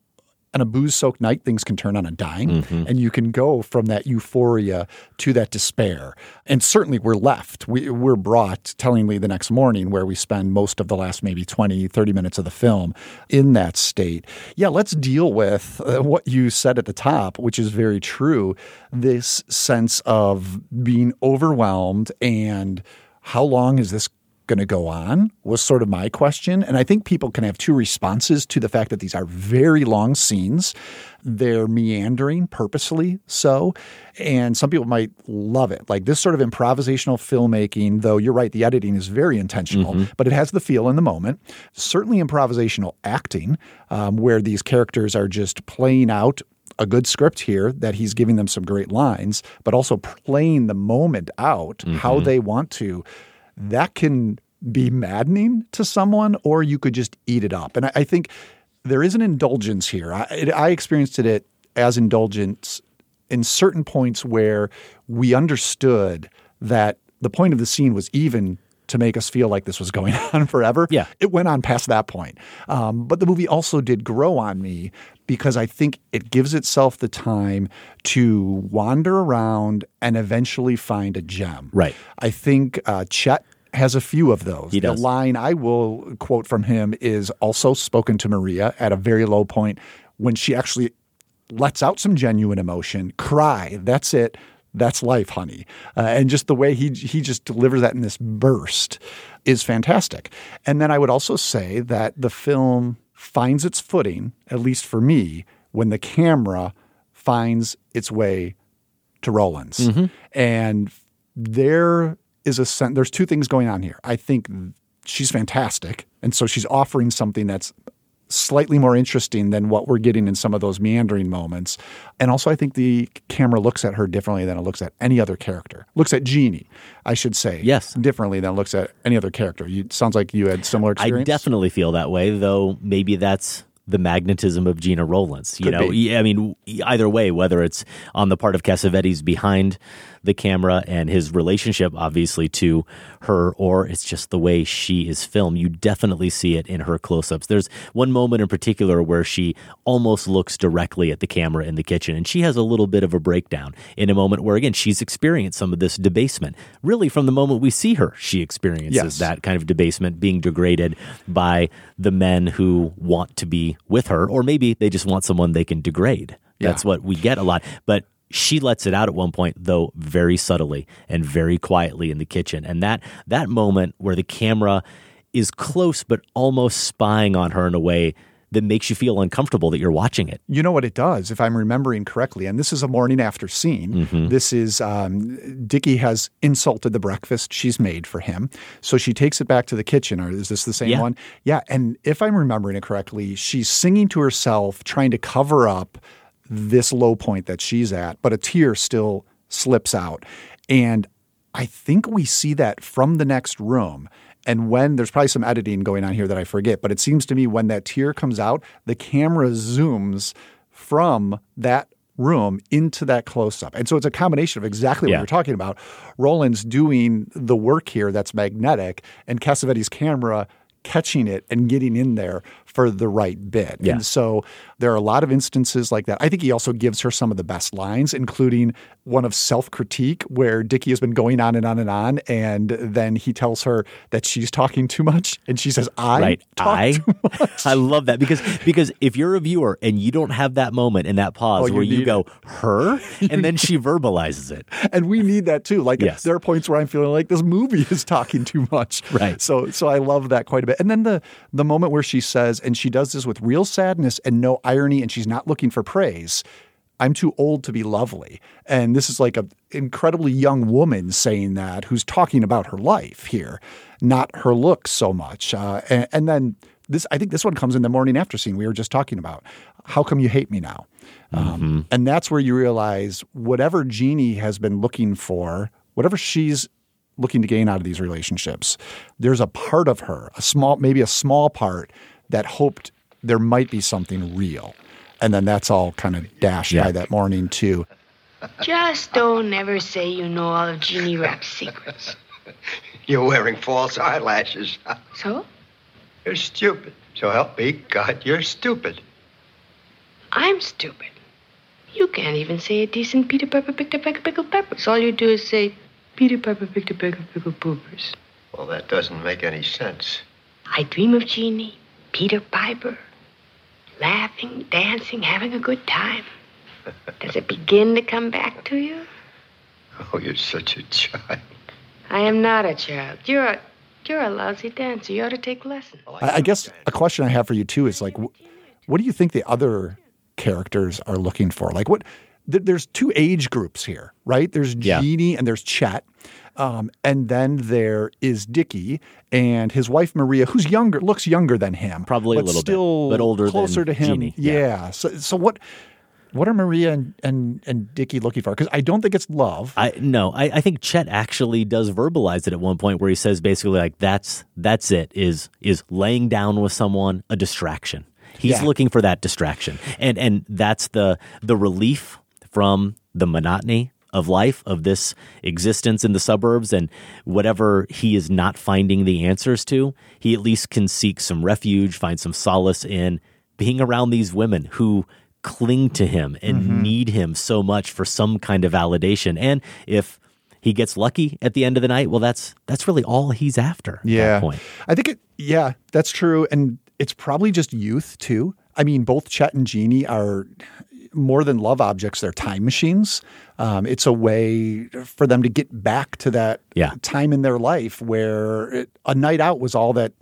on a booze soaked night, things can turn on a dime Mhm. and you can go from that euphoria to that despair. And certainly we're left. We, we're brought tellingly the next morning where we spend most of the last maybe 20, 30 minutes of the film in that state. Yeah, let's deal with uh, what you said at the top, which is very true. This sense of being overwhelmed and how long is this going to go on was sort of my question. And I think people can have two responses to the fact that these are very long scenes. They're meandering purposely so. And some people might love it. Like this sort of improvisational filmmaking, though you're right, the editing is very intentional, Mhm. but it has the feel in the moment. Certainly improvisational acting, um, where these characters are just playing out a good script here that he's giving them some great lines, but also playing the moment out how Mhm. they want to. That can be maddening to someone, or you could just eat it up. And I, I think there is an indulgence here. I, it, I experienced it as indulgence in certain points where we understood that the point of the scene was even to make us feel like this was going on forever. Yeah. It went on past that point. Um, but the movie also did grow on me because I think it gives itself the time to wander around and eventually find a gem. Right. I think uh, Chet has a few of those. He does. The line I will quote from him is also spoken to Maria at a very low point when she actually lets out some genuine emotion, cry. That's it. That's life, honey. Uh, and just the way he he just delivers that in this burst is fantastic. And then I would also say that the film finds its footing, at least for me, when the camera finds its way to Rowlands. Mhm. And there is a sense, there's two things going on here. I think she's fantastic. And so she's offering something that's slightly more interesting than what we're getting in some of those meandering moments. And also, I think the camera looks at her differently than it looks at any other character. Looks at Jeannie, I should say. Yes. Differently than it looks at any other character. You sounds like you had similar I definitely feel that way, though maybe that's the magnetism of Gena Rowlands. You Could know, be. Yeah, I mean, either way, whether it's on the part of Cassavetes behind the camera and his relationship, obviously, to her, or it's just the way she is filmed, you definitely see it in her close ups. There's one moment in particular where she almost looks directly at the camera in the kitchen, and she has a little bit of a breakdown in a moment where, again, she's experienced some of this debasement. Really, from the moment we see her, she experiences Yes. that kind of debasement, being degraded by the men who want to be with her, or maybe they just want someone they can degrade. That's what we get a lot. But she lets it out at one point, though, very subtly and very quietly in the kitchen. And that that moment where the camera is close but almost spying on her in a way that makes you feel uncomfortable that you're watching it. You know what it does, if I'm remembering correctly, and this is a morning after scene. Mhm. This is um, Dickie has insulted the breakfast she's made for him, so she takes it back to the kitchen. Or is this the same Yeah. one? Yeah. And if I'm remembering it correctly, she's singing to herself, trying to cover up this low point that she's at, but a tear still slips out, and I think we see that from the next room. And when there's probably some editing going on here that I forget, but it seems to me when that tear comes out, the camera zooms from that room into that close up. And so it's a combination of exactly Yeah. what you're talking about. Rowlands doing the work here that's magnetic, and Cassavetes' camera catching it and getting in there for the right bit. Yeah. And so there are a lot of instances like that. I think he also gives her some of the best lines, including one of self critique where Dickie has been going on and on and on. And then he tells her that she's talking too much. And she says, I right. talk I I love that because because if you're a viewer and you don't have that moment and that pause Oh, where you need go, her, and then she verbalizes it. and we need that too. Like Yes. there are points where I'm feeling like this movie is talking too much. Right. So so I love that quite a bit. And then the the moment where she says, and she does this with real sadness and no irony, and she's not looking for praise. I'm too old to be lovely. And this is like a incredibly young woman saying that who's talking about her life here, not her looks so much. Uh, and, and then this, I think this one comes in the morning after scene we were just talking about. How come you hate me now? Um, and that's where you realize whatever Jeannie has been looking for, whatever she's looking to gain out of these relationships, there's a part of her, a small, maybe a small part, that hoped there might be something real. And then that's all kind of dashed by that morning, too. Just don't ever say you know all of Jeannie Rapp's secrets. You're wearing false eyelashes. So? You're stupid. So help me God, you're stupid. I'm stupid. You can't even say a decent Peter Pepper picked a peck of pickled peppers. All you do is say, Peter Pepper picked a peck of pickled poopers. Well, that doesn't make any sense. I dream of Jeannie, Peter Piper, laughing, dancing, having a good time. Does it begin to come back to you? Oh, you're such a child. I am not a child. You're a, you're a lousy dancer. You ought to take lessons. I, I guess a question I have for you too is like, wh- what do you think the other characters are looking for? Like, what? Th- there's two age groups here, right? There's Yeah. Jeannie and there's Chet. Um, and then there is Dickie and his wife Maria, who's younger, looks younger than him, Probably a but little bit, still but older closer than to him. Jeannie. Yeah. Yeah. So, so what? What are Maria and and, and Dickie looking for? Because I don't think it's love. I no, I, I think Chet actually does verbalize it at one point where he says basically like that's that's it is is laying down with someone a distraction. He's Yeah. looking for that distraction, and and that's the the relief from the monotony of life of this existence in the suburbs and whatever he is not finding the answers to. He at least can seek some refuge, find some solace in being around these women who cling to him and Mhm. need him so much for some kind of validation. And if he gets lucky at the end of the night, well, that's that's really all he's after. At Yeah. that point. I think it, yeah, that's true. And it's probably just youth too. I mean, both Chet and Jeannie are more than love objects, they're time machines. Um, it's a way for them to get back to that Yeah. time in their life where it, a night out was all that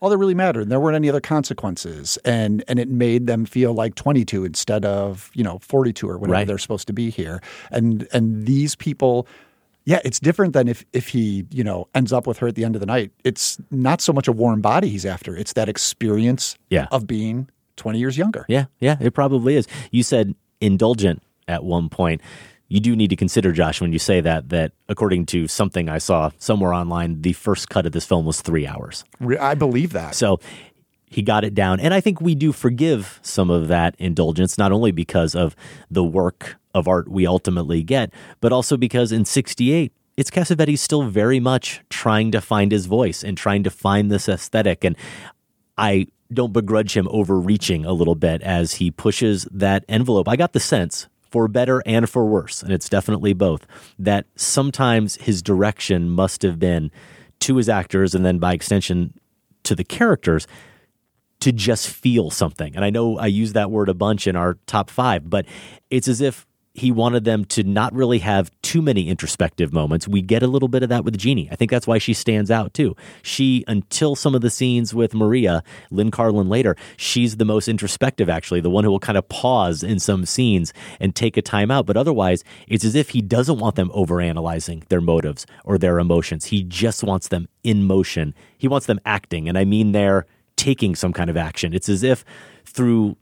all that really mattered. And there weren't any other consequences. And and it made them feel like 22 instead of, you know, 42 or whatever Right. they're supposed to be here. And and these people yeah, it's different than if if he, you know, ends up with her at the end of the night. It's not so much a warm body he's after. It's that experience Yeah. of being 20 years younger. Yeah, yeah, it probably is. You said indulgent at one point. You do need to consider, Josh, when you say that, that according to something I saw somewhere online, the first cut of this film was three hours. I believe that. So he got it down. And I think we do forgive some of that indulgence, not only because of the work of art we ultimately get, but also because in 68, it's Cassavetes still very much trying to find his voice and trying to find this aesthetic. And I don't begrudge him overreaching a little bit as he pushes that envelope. I got the sense, for better and for worse, and it's definitely both, that sometimes his direction must have been to his actors and then by extension to the characters to just feel something. And I know I use that word a bunch in our top five, but it's as if he wanted them to not really have too many introspective moments. We get a little bit of that with Jeannie. I think that's why she stands out too. She, until some of the scenes with Maria, Lynn Carlin later, she's the most introspective, actually, the one who will kind of pause in some scenes and take a time out. But otherwise, it's as if he doesn't want them overanalyzing their motives or their emotions. He just wants them in motion. He wants them acting. And I mean, they're taking some kind of action. It's as if through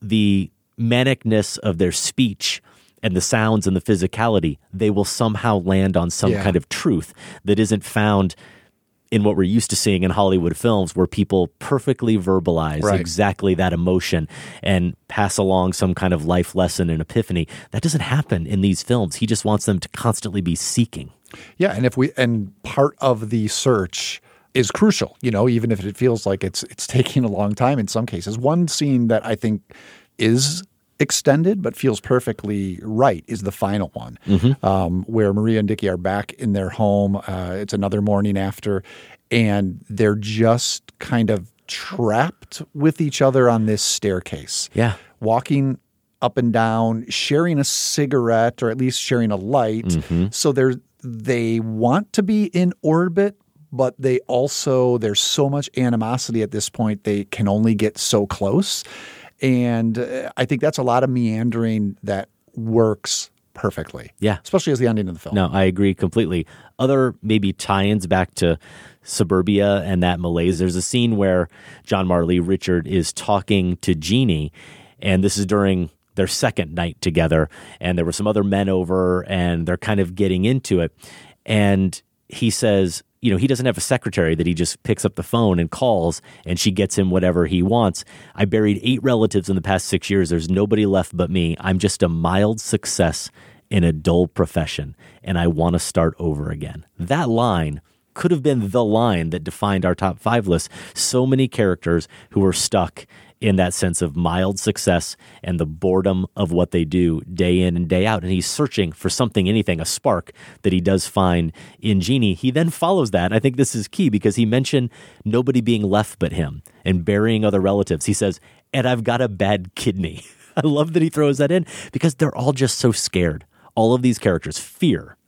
the manicness of their speech and the sounds and the physicality, they will somehow land on some Yeah. kind of truth that isn't found in what we're used to seeing in Hollywood films, where people perfectly verbalize Right. exactly that emotion and pass along some kind of life lesson and epiphany. That doesn't happen in these films. He just wants them to constantly be seeking. Yeah, and if we and part of the search is crucial, you know, even if it feels like it's it's taking a long time in some cases. One scene that I think is extended but feels perfectly right is the final one, um, where Maria and Dickie are back in their home. Uh, it's another morning after, and they're just kind of trapped with each other on this staircase. Yeah. walking up and down, sharing a cigarette or at least sharing a light. Mm-hmm. So they're they want to be in orbit, but they also there's so much animosity at this point they can only get so close. And uh, I think that's a lot of meandering that works perfectly. Yeah. Especially as the ending of the film. No, I agree completely. Other maybe tie-ins back to suburbia and that malaise. There's a scene where John Marley Richard is talking to Jeannie, and this is during their second night together, and there were some other men over, and they're kind of getting into it, and he says. You know, he doesn't have a secretary that he just picks up the phone and calls and she gets him whatever he wants. I buried eight relatives in the past six years. There's nobody left but me. I'm just a mild success in a dull profession and I want to start over again. That line could have been the line that defined our top five list. So many characters who were stuck in that sense of mild success and the boredom of what they do day in and day out. And he's searching for something, anything, a spark that he does find in Jeannie. He then follows that. I think this is key because he mentioned nobody being left but him and burying other relatives. He says, and I've got a bad kidney. I love that he throws that in because they're all just so scared. All of these characters fear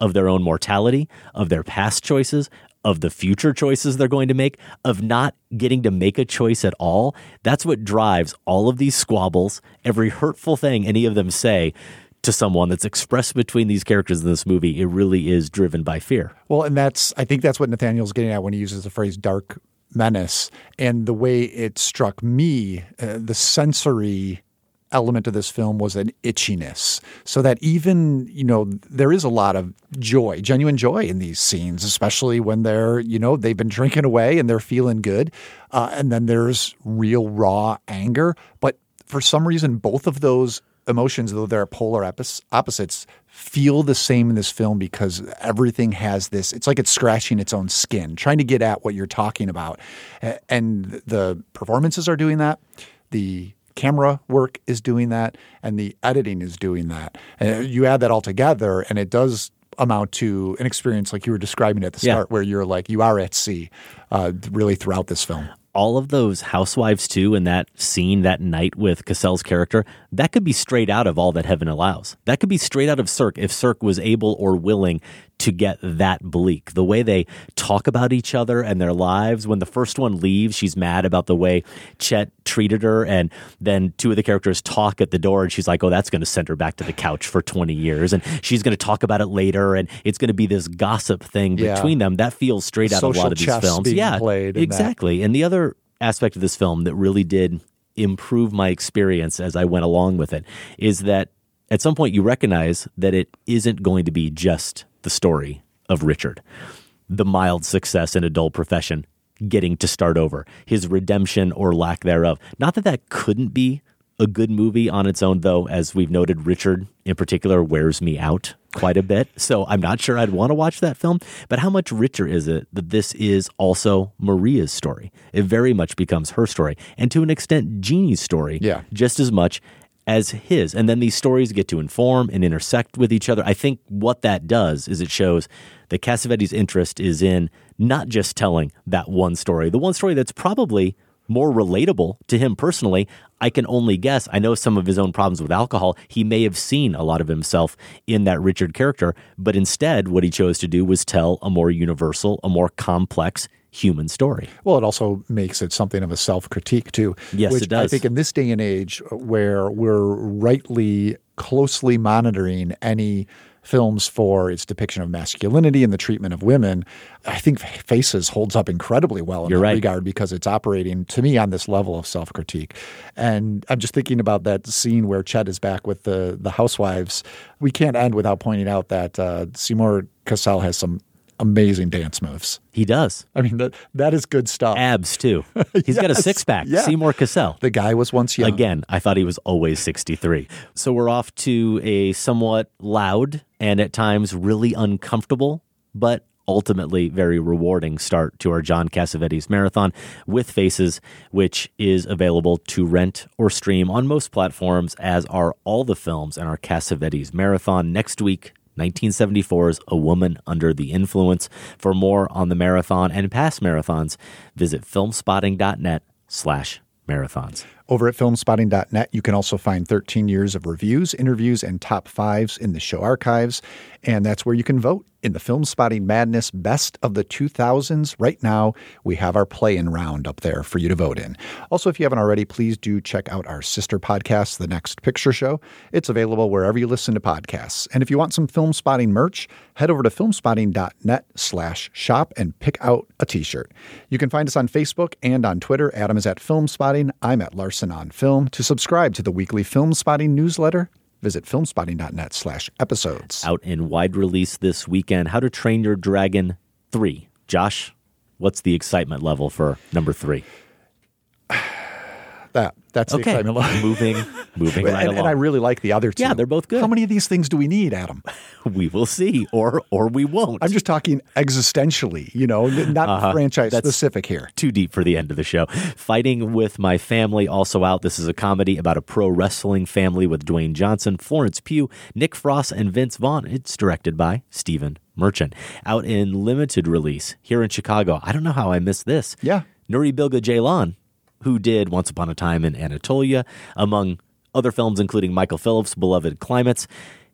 of their own mortality, of their past choices, of the future choices they're going to make, of not getting to make a choice at all. That's what drives all of these squabbles, every hurtful thing any of them say to someone that's expressed between these characters in this movie. It really is driven by fear. Well, and that's I think that's what Nathaniel's getting at when he uses the phrase dark menace and the way it struck me, uh, the sensory element of this film was an itchiness. So that even you know there is a lot of joy genuine joy in these scenes especially when they're you know they've been drinking away and they're feeling good. Uh, and then there's real raw anger. But for some reason both of those emotions though they're polar opposites feel the same in this film because everything has this it's like it's scratching its own skin trying to get at what you're talking about. And the performances are doing that. The camera work is doing that and the editing is doing that. And you add that all together and it does amount to an experience like you were describing at the start yeah. where you're like you are at sea uh, really throughout this film all of those housewives too in that scene that night with Cassel's character, that could be straight out of all that heaven allows. That could be straight out of Sirk if Sirk was able or willing to get that bleak. The way they talk about each other and their lives. When the first one leaves, she's mad about the way Chet treated her. And then two of the characters talk at the door and she's like, oh, that's going to send her back to the couch for 20 years. And she's going to talk about it later. And it's going to be this gossip thing yeah. between them. That feels straight out Social of a lot of these films. yeah, exactly. That. And the other aspect of this film that really did improve my experience as I went along with it is that at some point you recognize that it isn't going to be just the story of Richard, the mild success in a dull profession, getting to start over, his redemption or lack thereof. Not that that couldn't be a good movie on its own, though, as we've noted, Richard in particular wears me out quite a bit. So I'm not sure I'd want to watch that film. But how much richer is it that this is also Maria's story? It very much becomes her story. And to an extent, Jeannie's story, yeah. just as much as his. And then these stories get to inform and intersect with each other. I think what that does is it shows that Cassavetes' interest is in not just telling that one story, the one story that's probably more relatable to him personally. I can only guess. I know some of his own problems with alcohol. He may have seen a lot of himself in that Richard character, but instead, what he chose to do was tell a more universal, a more complex human story. Well, it also makes it something of a self critique, too. Yes, which it does. I think in this day and age where we're rightly closely monitoring any films for its depiction of masculinity and the treatment of women, I think Faces holds up incredibly well in You're that right. regard because it's operating to me on this level of self critique. And I'm just thinking about that scene where Chet is back with the the housewives. We can't end without pointing out that uh, Seymour Cassel has some amazing dance moves. He does. I mean that that is good stuff. Abs too. He's got a six pack. Yeah. Seymour Cassel. The guy was once young. Again, I thought he was always 63. So we're off to a somewhat loud and at times really uncomfortable, but ultimately very rewarding start to our John Cassavetes marathon with Faces, which is available to rent or stream on most platforms, as are all the films in our Cassavetes marathon next week. 1974's A Woman Under the Influence. For more on the marathon and past marathons, visit filmspotting.net slash marathons. Over at filmspotting.net, you can also find 13 years of reviews, interviews, and top fives in the show archives. And that's where you can vote in the Filmspotting Madness Best of the 2000s. Right now, we have our play in round up there for you to vote in. Also, if you haven't already, please do check out our sister podcast, The Next Picture Show. It's available wherever you listen to podcasts. And if you want some Filmspotting merch, head over to filmspotting.net slash shop and pick out a t-shirt. You can find us on Facebook and on Twitter. Adam is at Filmspotting. I'm at Larsen on Film. To subscribe to the weekly Filmspotting newsletter, visit filmspotting.net slash episodes. Out in wide release this weekend, How to Train Your Dragon 3. Josh, what's the excitement level for number three? That that's the Okay. excitement level. Moving moving right and, along. and I really like the other two. Yeah, they're both good. How many of these things do we need, Adam? we will see, or or we won't. I'm just talking existentially, you know, not Uh-huh. franchise That's specific here. Too deep for the end of the show. Fighting with My Family, also out. This is a comedy about a pro wrestling family with Dwayne Johnson, Florence Pugh, Nick Frost, and Vince Vaughn. It's directed by Stephen Merchant. Out in limited release here in Chicago. I don't know how I missed this. Yeah. Nuri Bilge Ceylan, who did Once Upon a Time in Anatolia, among other films, including Michael Phillips' beloved Climates,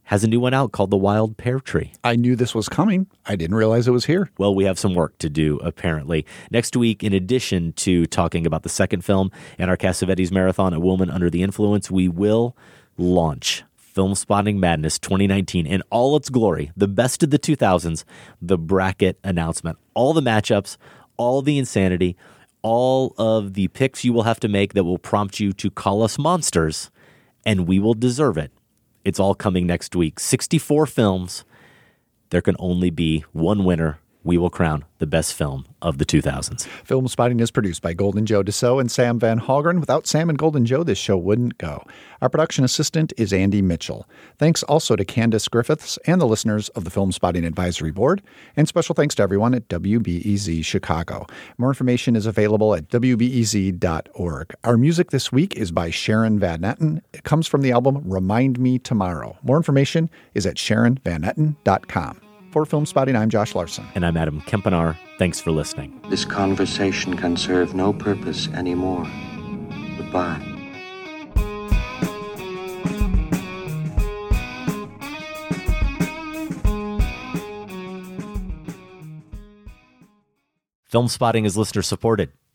has a new one out called The Wild Pear Tree. I knew this was coming. I didn't realize it was here. Well, we have some work to do, apparently. Next week, in addition to talking about the second film and our Cassavetes Marathon, A Woman Under the Influence, we will launch Filmspotting Madness 2019 in all its glory, the best of the 2000s, the bracket announcement, all the matchups, all the insanity, all of the picks you will have to make that will prompt you to call us monsters, and we will deserve it. It's all coming next week. 64 films. There can only be one winner. We will crown the best film of the 2000s. Filmspotting is produced by Golden Joe Deso and Sam Van Hallgren. Without Sam and Golden Joe, this show wouldn't go. Our production assistant is Andy Mitchell. Thanks also to Candace Griffiths and the listeners of the Filmspotting Advisory Board. And special thanks to everyone at WBEZ Chicago. More information is available at WBEZ.org. Our music this week is by Sharon Van Etten. It comes from the album Remind Me Tomorrow. More information is at SharonVanEtten.com. For Filmspotting, I'm Josh Larsen. And I'm Adam Kempenaar. Thanks for listening. This conversation can serve no purpose anymore. Goodbye. Filmspotting is listener supported.